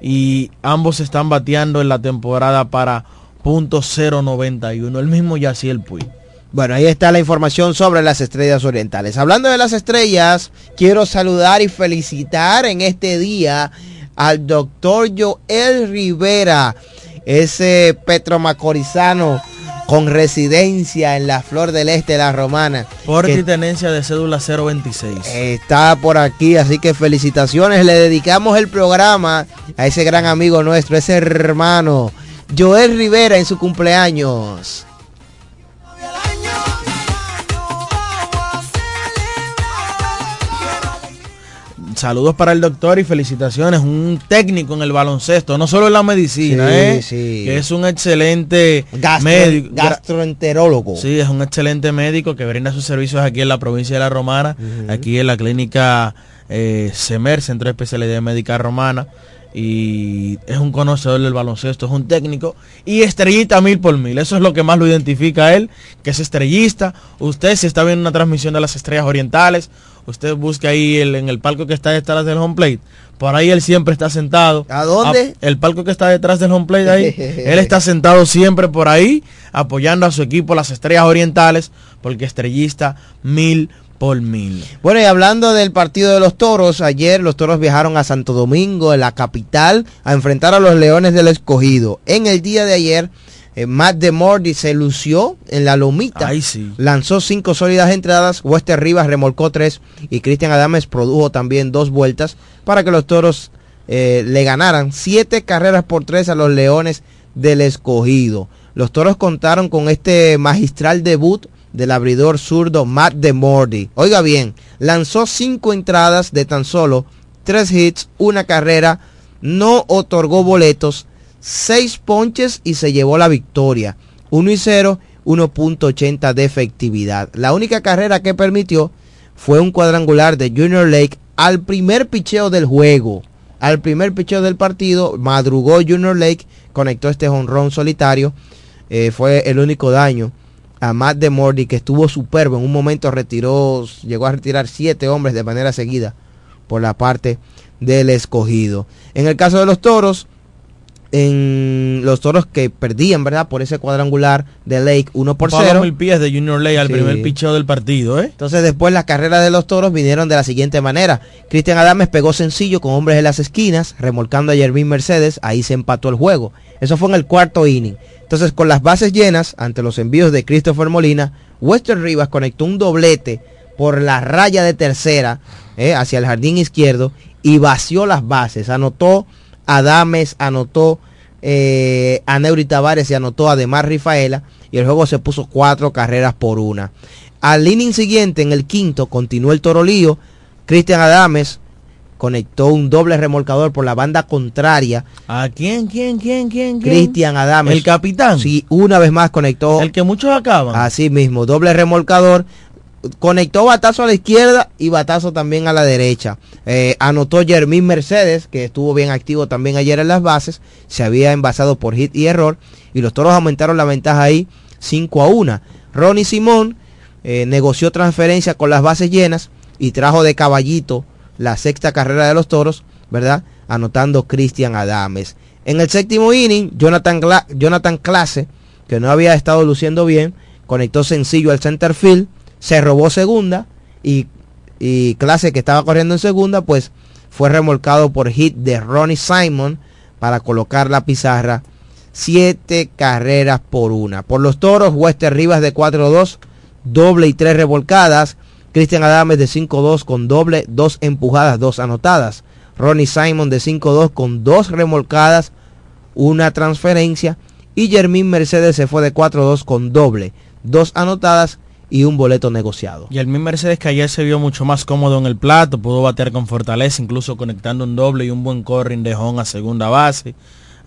y ambos están bateando en la temporada para .091. El mismo Yaciel Puig. Bueno, ahí está la información sobre las estrellas orientales. Hablando de las estrellas, quiero saludar y felicitar en este día al doctor Joel Rivera, ese petromacorizano con residencia en la Flor del Este de la Romana. Que y tenencia de cédula 026. está por aquí, así que felicitaciones. Le dedicamos el programa a ese gran amigo nuestro, ese hermano, Joel Rivera en su cumpleaños. Saludos para el doctor y felicitaciones. Un técnico en el baloncesto, no solo en la medicina, Sí, ¿eh? sí. que es un excelente Gastro- médico. gastroenterólogo. Sí, es un excelente médico que brinda sus servicios aquí en la provincia de La Romana, aquí en la clínica eh, SEMER, Centro de Especialidad Médica Romana. Y es un conocedor del baloncesto, es un técnico y estrellita mil por mil. Eso es lo que más lo identifica a él, que es estrellista. Usted si está viendo una transmisión de las estrellas orientales, usted busque ahí el- en el palco que está detrás del home plate. Por ahí él siempre está sentado. ¿A dónde? el palco que está detrás del home plate ahí. él está sentado siempre por ahí, apoyando a su equipo, las estrellas orientales, porque estrellista mil por mil. Bueno, y hablando del partido de los toros, ayer los toros viajaron a Santo Domingo, en la capital, a enfrentar a los Leones del Escogido. En el día de ayer, eh, Matt DeMordi se lució en la lomita. Sí. Lanzó cinco sólidas entradas, Wester Rivas remolcó tres y Cristian Adames produjo también dos vueltas para que los toros eh, le ganaran siete carreras por tres a los Leones del Escogido. Los toros contaron con este magistral debut del abridor zurdo Matt DeMordi. Oiga bien, lanzó cinco entradas de tan solo tres hits, una carrera, no otorgó boletos, seis ponches y se llevó la victoria. 1 y 0, 1.80 de efectividad. La única carrera que permitió fue un cuadrangular de Junior Lake al primer picheo del juego. Al primer picheo del partido, madrugó Junior Lake, conectó este honrón solitario. Eh, fue el único daño a Matt DeMordi, que estuvo superbo. En un momento retiró, llegó a retirar siete hombres de manera seguida por la parte del escogido. En el caso de los toros, en los toros que perdían, ¿verdad? Por ese cuadrangular de Lake 1 por Palo 0. mil pies de Junior Ley al Sí. primer picheo del partido, ¿eh? Entonces después las carreras de los toros vinieron de la siguiente manera. Cristian Adames pegó sencillo con hombres en las esquinas, remolcando a Jervin Mercedes, ahí se empató el juego. Eso fue en el cuarto inning. Entonces con las bases llenas, ante los envíos de Christopher Molina, Wester Rivas conectó un doblete por la raya de tercera eh, hacia el jardín izquierdo y vació las bases. Anotó Adames, anotó eh, a Neuri Tavares y anotó además Rifaela y el juego se puso cuatro carreras por una. Al inning siguiente, en el quinto, continuó el torolío. Cristian Adames conectó un doble remolcador por la banda contraria. ¿A quién, quién, quién, quién, quién? Cristian Adames. El capitán. Sí, una vez más conectó. El que muchos acaban. Así mismo, doble remolcador. Conectó batazo a la izquierda y batazo también a la derecha. Eh, anotó Jermín Mercedes, que estuvo bien activo también ayer en las bases. Se había envasado por hit y error. Y los toros aumentaron la ventaja ahí 5 a 1. Ronnie Simón eh, negoció transferencia con las bases llenas y trajo de caballito la sexta carrera de los toros, ¿verdad? Anotando Cristian Adames. En el séptimo inning, Jonathan, Jonathan Clase, que no había estado luciendo bien, conectó sencillo al center field, se robó segunda y, Clase que estaba corriendo en segunda, pues fue remolcado por hit de Ronnie Simon para colocar la pizarra. Siete carreras por una. Por los toros, Wester Rivas de 4-2, doble y tres revolcadas. Cristian Adames de 5-2 con doble, dos empujadas, dos anotadas. Ronnie Simon de 5-2 con dos remolcadas, una transferencia. Y Jermín Mercedes se fue de 4-2 con doble, dos anotadas y un boleto negociado. Y el mismo Mercedes que ayer se vio mucho más cómodo en el plato, pudo batear con fortaleza, incluso conectando un doble y un buen corring de home a segunda base.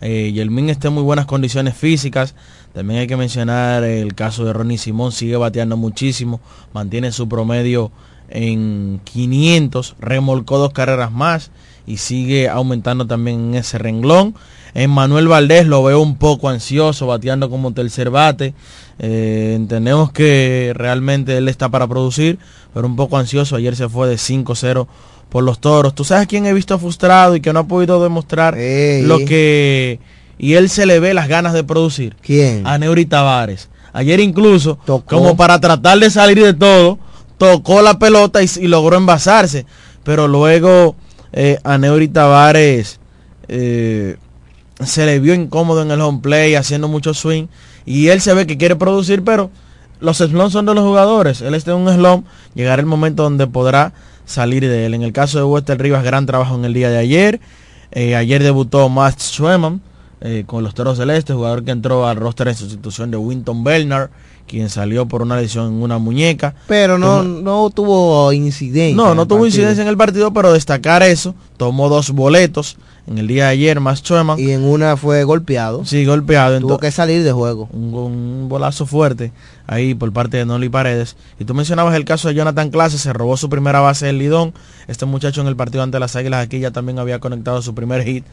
Eh, y el Min está en muy buenas condiciones físicas. También hay que mencionar el caso de Ronnie Simón, sigue bateando muchísimo, mantiene su promedio en 500, remolcó dos carreras más y sigue aumentando también en ese renglón. En Manuel Valdés lo veo un poco ansioso, bateando como tercer bate. Eh, entendemos que realmente él está para producir, pero un poco ansioso. Ayer se fue de 5-0 por los toros. ¿Tú sabes quién he visto frustrado y que no ha podido demostrar lo que... Y él se le ve las ganas de producir. ¿Quién? A Neuri Tavares. Ayer incluso, como para tratar de salir de todo, tocó la pelota y, y logró envasarse. Pero luego eh, a Neuri Tavares eh, se le vio incómodo en el home play, haciendo mucho swing. Y él se ve que quiere producir, pero los slumps son de los jugadores. Él está en un slump, llegará el momento donde podrá salir de él. En el caso de Wester Rivas, gran trabajo en el día de ayer. Eh, ayer debutó Matt Schweman eh, con los Toros Celestes, jugador que entró al roster en sustitución de Winton Bernard, quien salió por una lesión en una muñeca. Pero no, no tuvo incidencia. No, no tuvo incidencia en el partido, pero destacar eso, tomó dos boletos en el día de ayer, más Schumann. Y en una fue golpeado. Sí, golpeado. Tuvo que salir de juego. Un, un, bolazo fuerte ahí por parte de Noli Paredes. Y tú mencionabas el caso de Jonathan Clase, se robó su primera base del Lidón. Este muchacho en el partido ante las Águilas aquí ya también había conectado su primer hit.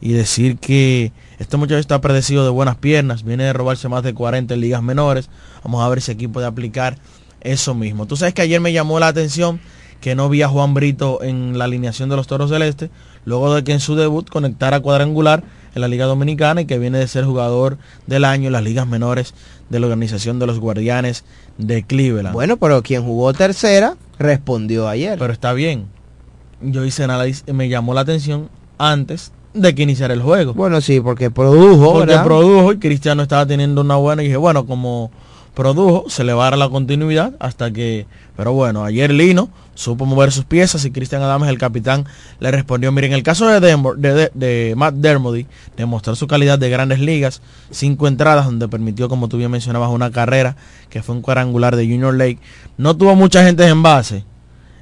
Y decir que este muchacho está predecido de buenas piernas, viene de robarse más de 40 en ligas menores. Vamos a ver si aquí puede aplicar eso mismo. Tú sabes que ayer me llamó la atención que no vi a Juan Brito en la alineación de los Toros Celeste, luego de que en su debut conectara cuadrangular en la Liga Dominicana y que viene de ser jugador del año en las ligas menores de la organización de los Guardianes de Cleveland. Bueno, pero quien jugó tercera respondió ayer. Pero está bien. Yo hice análisis, me llamó la atención antes de que iniciara el juego. Bueno, sí, porque produjo. Porque ¿verdad? produjo y Cristiano estaba teniendo una buena y dije, bueno, como produjo, se le va a dar la continuidad hasta que... Pero bueno, ayer Lino supo mover sus piezas y Cristian Adames, el capitán, le respondió. Miren, el caso de, Denver, de, de, de Matt Dermody, demostrar su calidad de grandes ligas, cinco entradas donde permitió, como tú bien mencionabas, una carrera que fue un cuadrangular de Junior Lake. No tuvo mucha gente en base.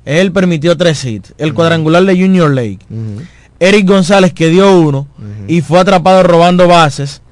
Él permitió tres hits. El cuadrangular de Junior Lake. Uh -huh. Eric González que dio uno uh -huh. y fue atrapado robando bases.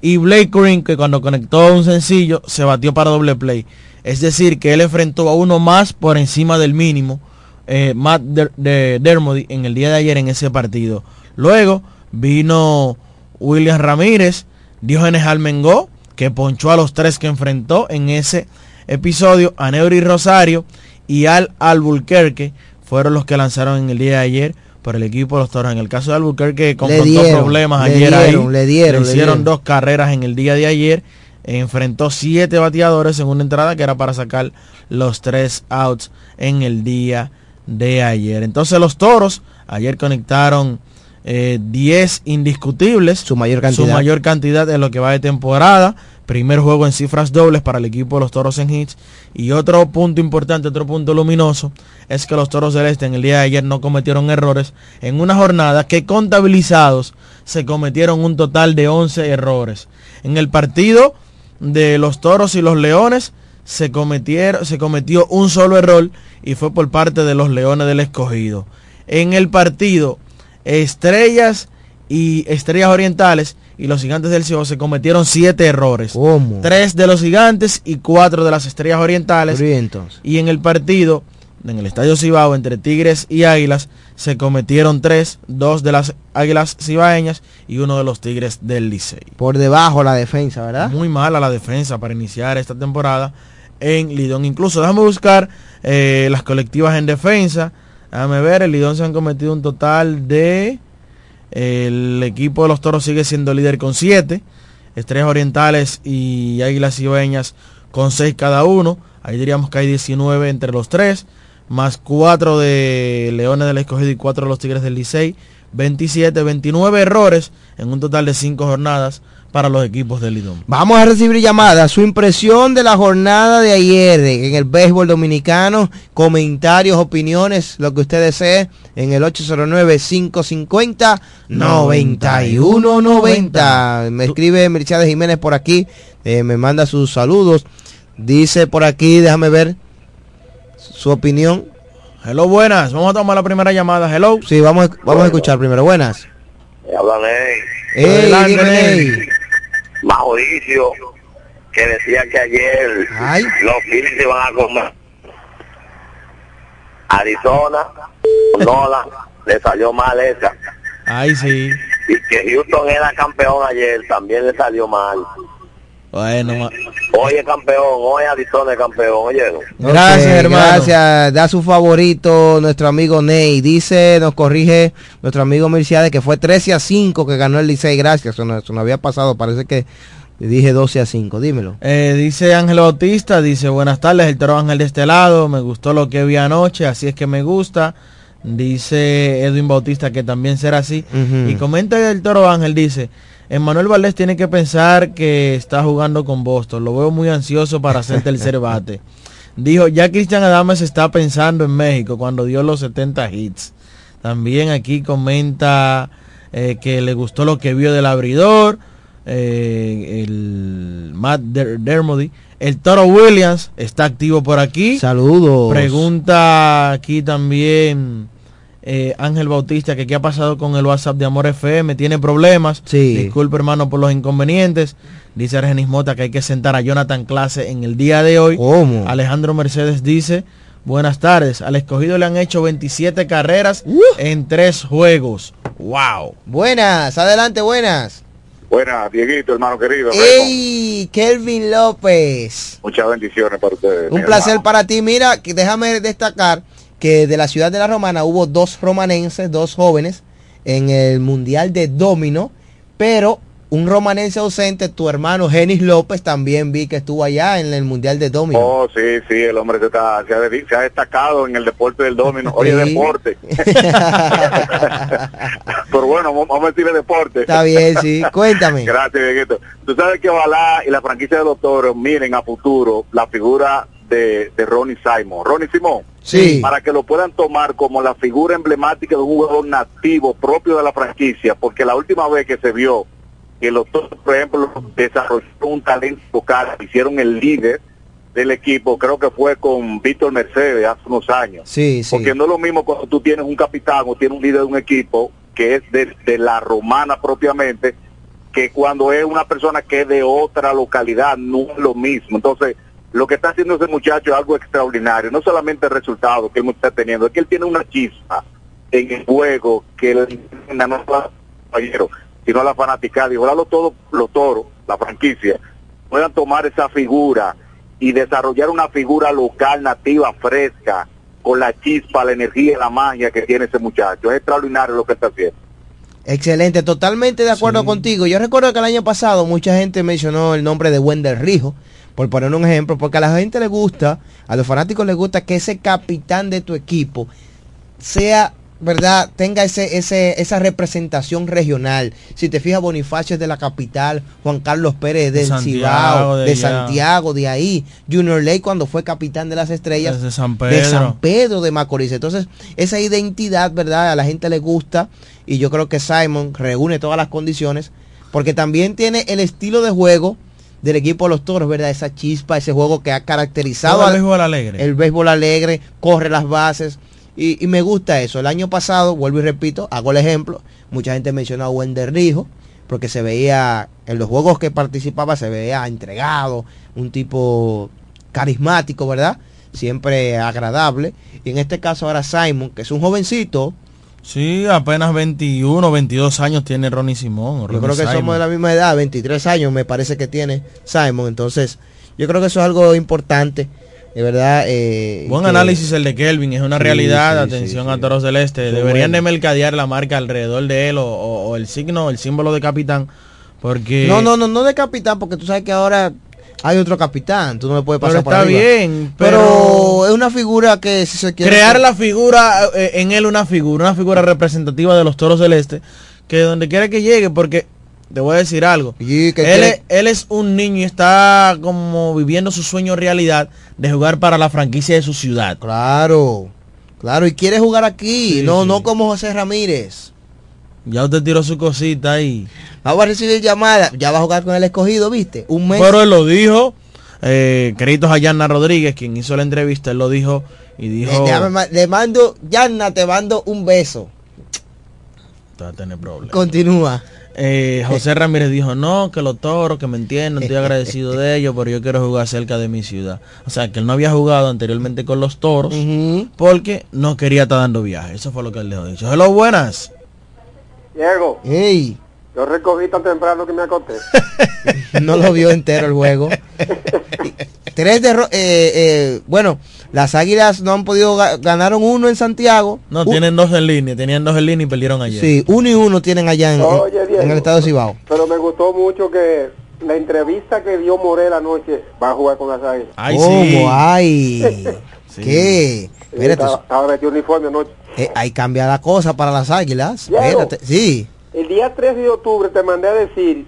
Y Blake Green que cuando conectó un sencillo se batió para doble play. Es decir, que él enfrentó a uno más por encima del mínimo, eh, Matt de, de Dermody, en el día de ayer en ese partido. Luego vino William Ramírez, Diógenes Almengó, que ponchó a los tres que enfrentó en ese episodio. A Neuri Rosario y Al Albuquerque fueron los que lanzaron en el día de ayer por el equipo de los Toros. En el caso de Albuquerque confrontó dieron, problemas le ayer dieron, ahí. Le dieron, le hicieron dos carreras en el día de ayer. Enfrentó siete bateadores en una entrada que era para sacar los tres outs en el día de ayer. Entonces los Toros ayer conectaron 10 eh, indiscutibles. Su mayor cantidad. Su mayor cantidad en lo que va de temporada. Primer juego en cifras dobles para el equipo de los Toros en hits. Y otro punto importante, otro punto luminoso, es que los Toros del Este en el día de ayer no cometieron errores en una jornada que contabilizados se cometieron un total de 11 errores. En el partido de los Toros y los Leones se, se cometió un solo error y fue por parte de los Leones del Escogido. En el partido Estrellas y Estrellas Orientales y los Gigantes del Cibao se cometieron siete errores. Tres de los Gigantes y cuatro de las Estrellas Orientales. Y en el partido, en el Estadio Cibao, entre Tigres y Águilas, se cometieron tres, dos de las Águilas Cibaeñas y uno de los Tigres del Licey. Por debajo la defensa, ¿verdad? Muy mala la defensa para iniciar esta temporada en Lidón. Incluso déjame buscar eh, las colectivas en defensa. Déjame ver, el Lidón se han cometido un total de... El equipo de los Toros sigue siendo líder con 7. Estrellas Orientales y Águilas Cibaeñas con 6 cada uno. Ahí diríamos que hay 19 entre los tres. Más 4 de Leones del Escogido y 4 de los Tigres del Licey. 27, 29 errores en un total de 5 jornadas para los equipos del Lidón. Vamos a recibir llamadas, su impresión de la jornada de ayer en el béisbol dominicano, comentarios, opiniones, lo que usted desee en el 809-550-9190. Me escribe Mercedes Jiménez por aquí, eh, me manda sus saludos. Dice por aquí, déjame ver su opinión. Hello, buenas. Vamos a tomar la primera llamada. Hello. Sí, vamos, vamos a escuchar primero. Buenas. Habla Ney. Ey, dime, Ney. Mauricio, que decía que ayer los Phillies se iban a comer. Arizona, Nola, le salió mal esa. Ay, sí. Y que Houston era campeón ayer, también le salió mal. Bueno, es campeón, hoy Arizona campeón, oye. Gracias, Ok, hermano. Gracias. Da su favorito nuestro amigo Ney. Dice, nos corrige nuestro amigo Mercedes que fue 13 a 5 que ganó el Licey. Gracias. Eso no, eso no había pasado. Parece que dije 12 a 5. Dímelo. Eh, dice Ángel Bautista, dice buenas tardes, el toro Ángel de este lado, me gustó lo que vi anoche, así es que me gusta. Dice Edwin Bautista que también será así. Y comenta el toro Ángel, dice, Emmanuel Valdés tiene que pensar que está jugando con Boston, lo veo muy ansioso para hacer tercer bate. Dijo, ya Cristian Adames está pensando en México cuando dio los 70 hits. También aquí comenta eh, que le gustó lo que vio del abridor, eh, el Matt Der- Dermody. El Toro Williams está activo por aquí. Saludos. Pregunta aquí también eh, Ángel Bautista que qué ha pasado con el WhatsApp de Amor FM. Tiene problemas. Sí. Disculpe hermano por los inconvenientes. Dice Argenis Mota que hay que sentar a Jonathan Clase en el día de hoy. ¿Cómo? Alejandro Mercedes dice, buenas tardes. Al escogido le han hecho 27 carreras en tres juegos. Wow. Buenas. Adelante, buenas. Buenas, Dieguito, hermano querido. ¡Ey! Kelvin López. Muchas bendiciones para ustedes. Un placer hermano. para ti. Mira, que déjame destacar que de la ciudad de la Romana hubo dos romanenses, dos jóvenes en el Mundial de Domino, pero un romanense ausente, tu hermano Genis López, también vi que estuvo allá en el Mundial de Domino. Oh, sí, sí, el hombre se, está, se, ha, dedi- se ha destacado en el deporte del domino. Oye, Sí. deporte. Pero bueno, vamos a decirle deporte. Está bien, sí. Cuéntame. Gracias, Dieguito. Tú sabes que ojalá y la franquicia de los toros miren a futuro la figura de, de Ronnie Simon. Ronnie Simón. Sí. Para que lo puedan tomar como la figura emblemática de un jugador nativo propio de la franquicia, porque la última vez que se vio que los toros, por ejemplo, desarrollaron un talento vocal, hicieron el líder del equipo, creo que fue con Víctor Mercedes hace unos años. Sí, sí. Porque no es lo mismo cuando tú tienes un capitán o tienes un líder de un equipo que es de, de la romana propiamente, que cuando es una persona que es de otra localidad, no es lo mismo. Entonces, lo que está haciendo ese muchacho es algo extraordinario. No solamente el resultado que él está teniendo, es que él tiene una chispa en el juego que él no solo a los compañeros, sino a la fanaticada. Y ojalá los, todos, los toros, la franquicia, puedan tomar esa figura y desarrollar una figura local, nativa, fresca, con la chispa, la energía, la magia que tiene ese muchacho. Es extraordinario lo que está haciendo. Excelente, totalmente de acuerdo contigo. Yo recuerdo que el año pasado mucha gente mencionó el nombre de Wendell Rijo, por poner un ejemplo, porque a la gente le gusta, a los fanáticos les gusta que ese capitán de tu equipo sea ¿verdad? Tenga ese, ese, esa representación regional. Si te fijas, Bonifacio es de la capital, Juan Carlos Pérez De del Santiago, Cibao, de de. Santiago, de ahí. Junior Ley cuando fue capitán de las estrellas. Desde San De Pedro. San Pedro de Macorís. Entonces, esa identidad, ¿verdad? A la gente le gusta. Y yo creo que Simon reúne todas las condiciones. Porque también tiene el estilo de juego del equipo de los toros, ¿verdad? Esa chispa, ese juego que ha caracterizado el al- béisbol alegre. el béisbol alegre, corre las bases. Y, y me gusta eso. El año pasado, vuelvo y repito, hago el ejemplo. Mucha gente menciona a Wender Rijo, porque se veía, en los juegos que participaba, se veía entregado, un tipo carismático, ¿verdad? Siempre agradable. Y en este caso ahora Simon, que es un jovencito, Sí, apenas 21, 22 años tiene Ronnie Simón. yo Ronnie creo que Simon. somos de la misma edad, 23 años me parece que tiene Simon. Entonces, yo creo que eso es algo importante, de verdad. eh, Buen que- análisis el de Kelvin, es una Sí, realidad, sí, atención sí, a. Toros del Este, Qué deberían bueno. de mercadear la marca alrededor de él o, o- o el signo, el símbolo de capitán, porque... No, no, no, no de capitán, porque tú sabes que ahora hay otro capitán, tú no le puedes Pero pasar por está arriba. bien, pero... pero- es una figura que si se quiere crear la figura, eh, en él una figura, una figura representativa de los Toros del Este, que donde quiera que llegue, porque te voy a decir algo, que él, es, él es un niño y está como viviendo su sueño realidad de jugar para la franquicia de su ciudad. Claro, claro, y quiere jugar aquí, Sí, no, sí. no como José Ramírez. Ya usted tiró su cosita ahí. Ahora va a recibir llamada, ya va a jugar con el escogido, ¿viste? Un mes. Pero él lo dijo. Eh, créditos a Yanna Rodríguez, quien hizo la entrevista, él lo dijo y dijo... Le, le mando, Yanna, te mando un beso. Te va a tener problemas. Continúa. Eh, José Ramírez dijo, no, que los toros, que me entiendan, estoy agradecido de ellos, pero yo quiero jugar cerca de mi ciudad. O sea, que él no había jugado anteriormente con los toros porque no quería estar dando viaje. Eso fue lo que él dejó dicho. Hello, buenas. Diego, yo recogí tan temprano que me acosté. no lo vio entero el juego. Tres de eh, eh, bueno, las águilas no han podido ga- ganaron uno en Santiago. No, tienen dos en línea, tenían dos en línea y perdieron ayer. Sí, uno y uno tienen allá en, Oye, Diego. en el estado de Cibao. Pero me gustó mucho que la entrevista que dio Morel anoche va a jugar con las águilas. ¿Cómo? Ay. ¿Qué? Espérate, Estaba, estaba vestido uniforme anoche. eh, ahí cambia la cosa para las águilas. Diego. Espérate, sí. El día 13 de octubre te mandé a decir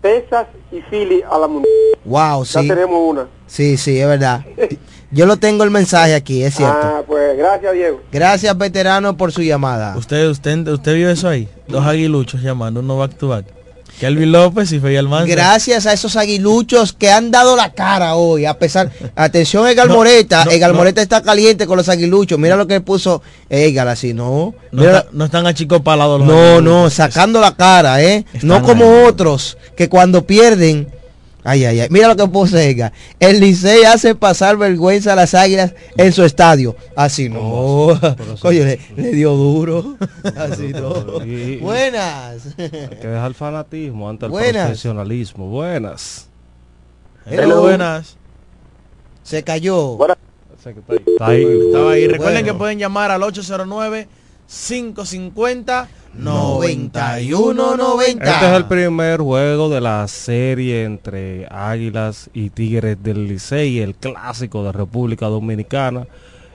Texas y Philly a la mundial. Wow, Ya sí. tenemos una. Sí, sí, es verdad. Yo lo tengo el mensaje aquí, es cierto. Ah, pues gracias, Diego. Gracias, veterano, por su llamada. ¿Usted, usted, usted vio eso ahí? Dos aguiluchos llamando, uno back to back. Kelvin López y Fey Almanza. Gracias a esos aguiluchos que han dado la cara hoy, a pesar, atención Egal No, Moreta, no, Egal no. Moreta está caliente con los aguiluchos, mira lo que puso Egal así, no, No, Mira- está- no están achicopalados los no, aguiluchos. no, sacando la cara, eh, no como ahí. otros que cuando pierden, ay, ay, ay, mira lo que puso Egal, el Licey hace pasar vergüenza a las águilas en su estadio, así no, coño, le, le dio duro, así no, Y- buenas, Hay que dejar el fanatismo ante el Buenas. profesionalismo. Buenas. Hello, buenas. se cayó. Está ahí. Estaba ahí. Recuerden Bueno. que pueden llamar al 809 550 9190. Este es el primer juego de la serie entre Águilas y Tigres del Licey, el clásico de República Dominicana.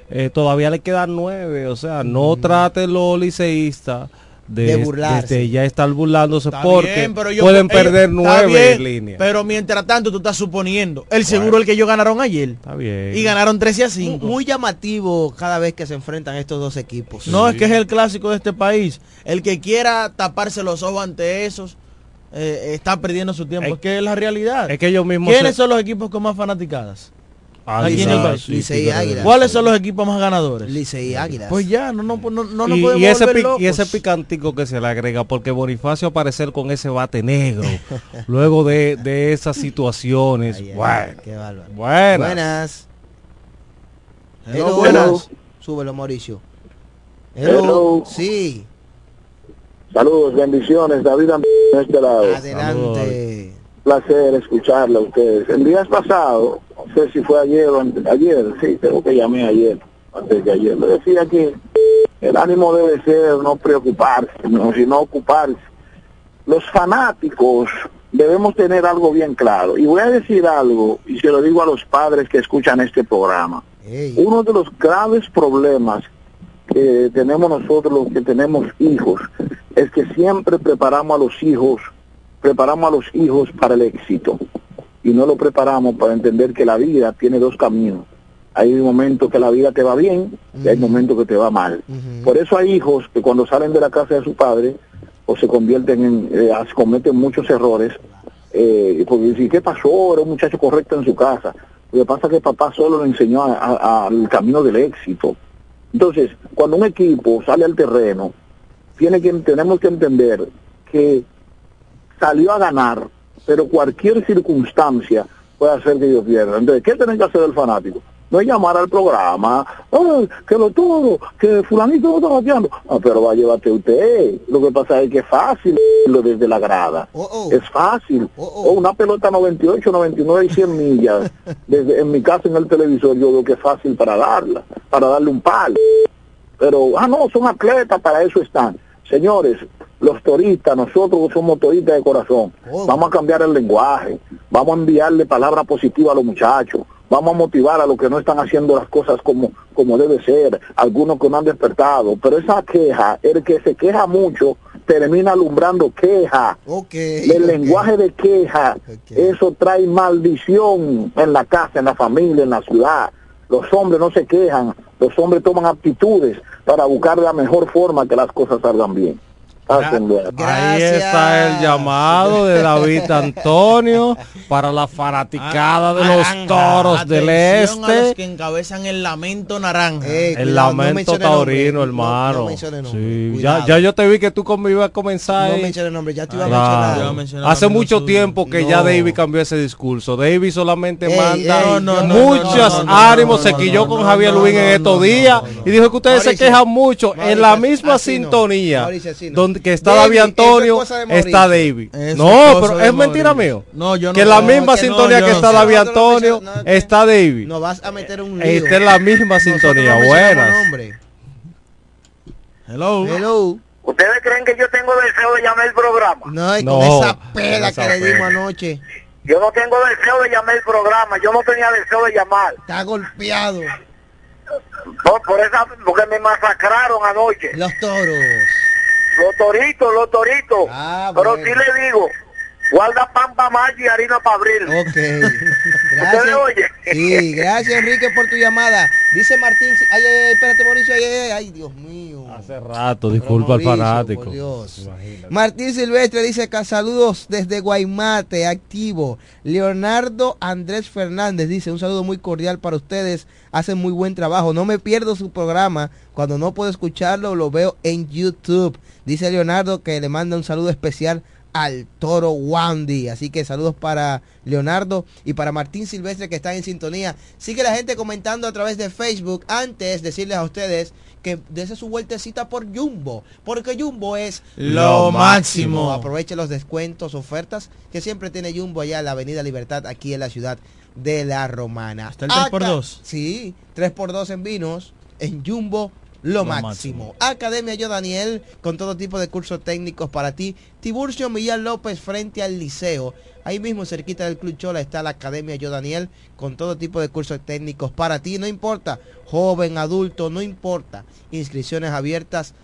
Eh, todavía le quedan nueve, o sea, no trate los liceístas de, De burlarse. desde ya estar burlándose Está porque bien, pero yo- pueden ellos- perder está nueve bien, en línea. Pero mientras tanto tú estás suponiendo. El seguro el que ellos ganaron ayer. Está bien. Y ganaron 13 a Mu- 5. Muy llamativo cada vez que se enfrentan estos dos equipos. No, es que es el clásico de este país. El que quiera taparse los ojos ante esos eh, está perdiendo su tiempo. Es, que es la realidad. es que ellos mismos ¿Quiénes se- son los equipos con más fanaticadas? Águilas Aquí en el país. y Licey y Tigres. Águilas. ¿Cuáles son los equipos más ganadores? Licey y Águilas. Pues ya, no, no, no, no y, podemos y ese locos. y ese picantico que se le agrega porque Bonifacio aparecer con ese bate negro luego de, de esas situaciones bueno, Qué bárbaro. buenas. Buenas. Hello, Hello. buenas. Súbelo, Mauricio. Hello. Sí. Saludos, bendiciones, David de este lado. Adelante. Placer escucharla a ustedes. El día pasado, no sé si fue ayer o ayer, sí, creo que llamé ayer, antes de ayer, le decía que el ánimo debe ser no preocuparse, no, sino ocuparse. Los fanáticos debemos tener algo bien claro. Y voy a decir algo, y se lo digo a los padres que escuchan este programa. Uno de los graves problemas que tenemos nosotros los que tenemos hijos es que siempre preparamos a los hijos, preparamos a los hijos para el éxito y no lo preparamos para entender que la vida tiene dos caminos. Hay momentos que la vida te va bien y hay momentos que te va mal. Por eso hay hijos que cuando salen de la casa de su padre o se convierten en, eh, cometen muchos errores, eh, porque dicen, ¿qué pasó? Era un muchacho correcto en su casa. Lo que pasa es que papá solo le enseñó al camino del éxito. Entonces, cuando un equipo sale al terreno, tiene que, tenemos que entender que salió a ganar, pero cualquier circunstancia puede hacer que ellos pierdan. Entonces, ¿qué tiene que hacer el fanático? No es llamar al programa, "Ay, que lo todo, que fulanito no está bateando. Ah, pero va a llevarte usted. Lo que pasa es que es fácil lo desde la grada. Es fácil. O una pelota 98, 99 y 100 millas. Desde, en mi casa en el televisor yo veo que es fácil para darla, para darle un palo. Pero, ah, no, son atletas, para eso están. Señores, los toristas, nosotros somos toristas de corazón. Vamos a cambiar el lenguaje, vamos a enviarle palabras positivas a los muchachos, vamos a motivar a los que no están haciendo las cosas como, como debe ser, algunos que no han despertado. Pero esa queja, el que se queja mucho, termina alumbrando queja. el lenguaje de queja, eso trae maldición en la casa, en la familia, en la ciudad. Los hombres no se quejan, los hombres toman actitudes para buscar la mejor forma que las cosas salgan bien. Luego. Ahí está el llamado de David Antonio para la fanaticada de los Naranja. toros del Atención a los este. que encabezan el lamento naranja. el lamento taurino, hermano. Sí, ya, ya yo te vi que tú como ibas a comenzar. No ahí. menciones nombre, ya te iba a mencionar. Hace mucho tiempo que ya. David cambió ese discurso. David solamente Ey, manda ey, muchos ánimos. se quilló con no, Javier no, Luis no, en no, estos no, días y dijo que ustedes se quejan mucho. en la misma sintonía donde que está David, es Antonio, está David. Eso No, es pero es mentira mío. No, yo no- que la misma que sintonía que está. David Antonio, está David. No vas a meter un lío. Está en la misma sintonía. Buenas. Hello. Hello. ¿Ustedes creen que yo tengo deseo de llamar el programa? No, No, con esa pela esa que le dimos anoche. Yo no tengo deseo de llamar el programa, yo no tenía deseo de llamar. Está golpeado. Por, por esa, porque me masacraron anoche. Los toros. Los toritos, los toritos. Ah, Pero sí le digo, guarda pan para mayo y harina para abril. Ok. ¿Usted Gracias. me oye? Sí, gracias Enrique por tu llamada. Dice Martín, ay, ay, ay, espérate Mauricio, ay, ay, ay, Dios mío. Hace rato, disculpa al fanático. por Dios. Martín Silvestre dice acá saludos desde Guaymate, activo. Leonardo Andrés Fernández dice un saludo muy cordial para ustedes. Hacen muy buen trabajo. No me pierdo su programa. Cuando no puedo escucharlo, lo veo en YouTube. Dice Leonardo que le manda un saludo especial al toro Wandy. Así que saludos para Leonardo y para Martín Silvestre que están en sintonía. Sigue la gente comentando a través de Facebook. Antes decirles a ustedes que dese su vueltecita por Jumbo. Porque Jumbo es Lo máximo. Aproveche los descuentos, ofertas que siempre tiene Jumbo allá en la Avenida Libertad, aquí en la ciudad de La Romana. ¿Está el 3x2? Sí, 3x2 en vinos. En Jumbo lo, Lo máximo. máximo. Academia Yo Daniel, con todo tipo de cursos técnicos para ti. Tiburcio Millán López frente al liceo. Ahí mismo cerquita del Club Chola está la Academia Yo Daniel, con todo tipo de cursos técnicos para ti. No importa, joven, adulto, no importa. Inscripciones abiertas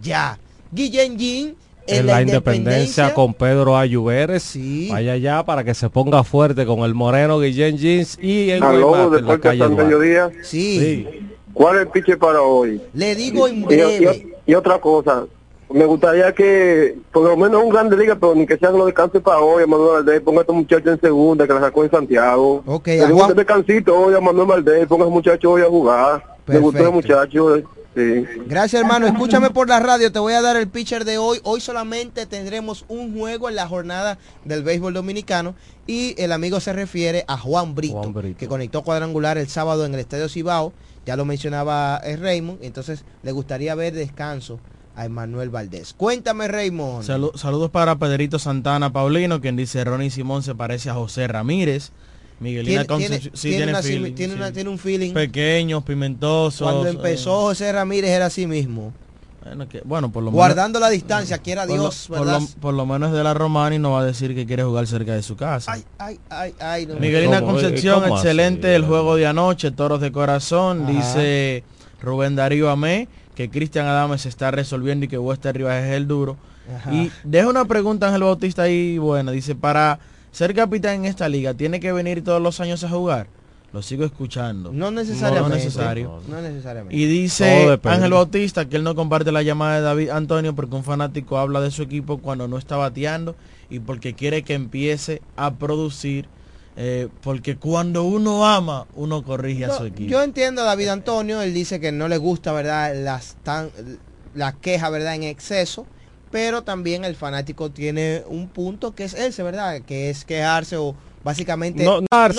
ya. Guillén Jean En la independencia con Pedro Ayuberes. Vaya allá para que se ponga fuerte con el Moreno Guillén Jeans y en Aló, Guaymate, en la calle. Sí. ¿Cuál es el piche para hoy? Le digo en breve. y- y otra cosa, me gustaría que, por lo menos un grande liga, pero ni que sean los descansos para hoy, a Manuel Valdés, ponga a este muchacho en segunda, que la sacó en Santiago. Ok, Le a digo un descansito hoy a Manuel Valdés, ponga a ese muchacho hoy a jugar. Me gustó el muchacho, eh, sí. Gracias hermano, escúchame por la radio, te voy a dar el pitcher de hoy. Hoy solamente tendremos un juego en la jornada del béisbol dominicano y el amigo se refiere a Juan Brito, que conectó cuadrangular el sábado en el Estadio Cibao. Ya lo mencionaba eh, Raymond, entonces le gustaría ver descanso a Emanuel Valdés. Cuéntame Raymond. Salu- saludos para Pedrito Santana Paulino, quien dice Ronnie Simón se parece a José Ramírez. Miguelina Tiene- Concepción, tiene- sí, tiene tiene, una feeling, simi- tiene sí. una- tiene un feeling. Pequeños, pimentosos. Cuando eh, empezó José Ramírez era así mismo. Bueno, que- bueno, por lo menos- Guardando la distancia, quiera por lo- Dios, por, lo, por lo menos de la Romana y no va a decir que quiere jugar cerca de su casa. Ay, ay, ay. no. Miguelina ¿Cómo? Concepción, ¿Cómo excelente así? el juego de anoche, Toros de Corazón, Ajá. dice Rubén Darío Amé. que Cristian Adames está resolviendo y que Wester Rivas es el duro. Ajá. Y deja una pregunta Ángel Bautista ahí, buena. Dice, para ser capitán en esta liga, ¿tiene que venir todos los años a jugar? Lo sigo escuchando. No necesariamente. No necesario. No necesariamente. Y dice. Ángel Bautista que él no comparte la llamada de David Antonio porque un fanático habla de su equipo cuando no está bateando y porque quiere que empiece a producir. eh, porque cuando uno ama, uno corrige a su equipo. yo entiendo a David Antonio, él dice que no le gusta, ¿verdad? Las tan la queja, ¿verdad? En exceso, pero también el fanático tiene un punto que es ese, ¿verdad? Que es quejarse o básicamente No, darse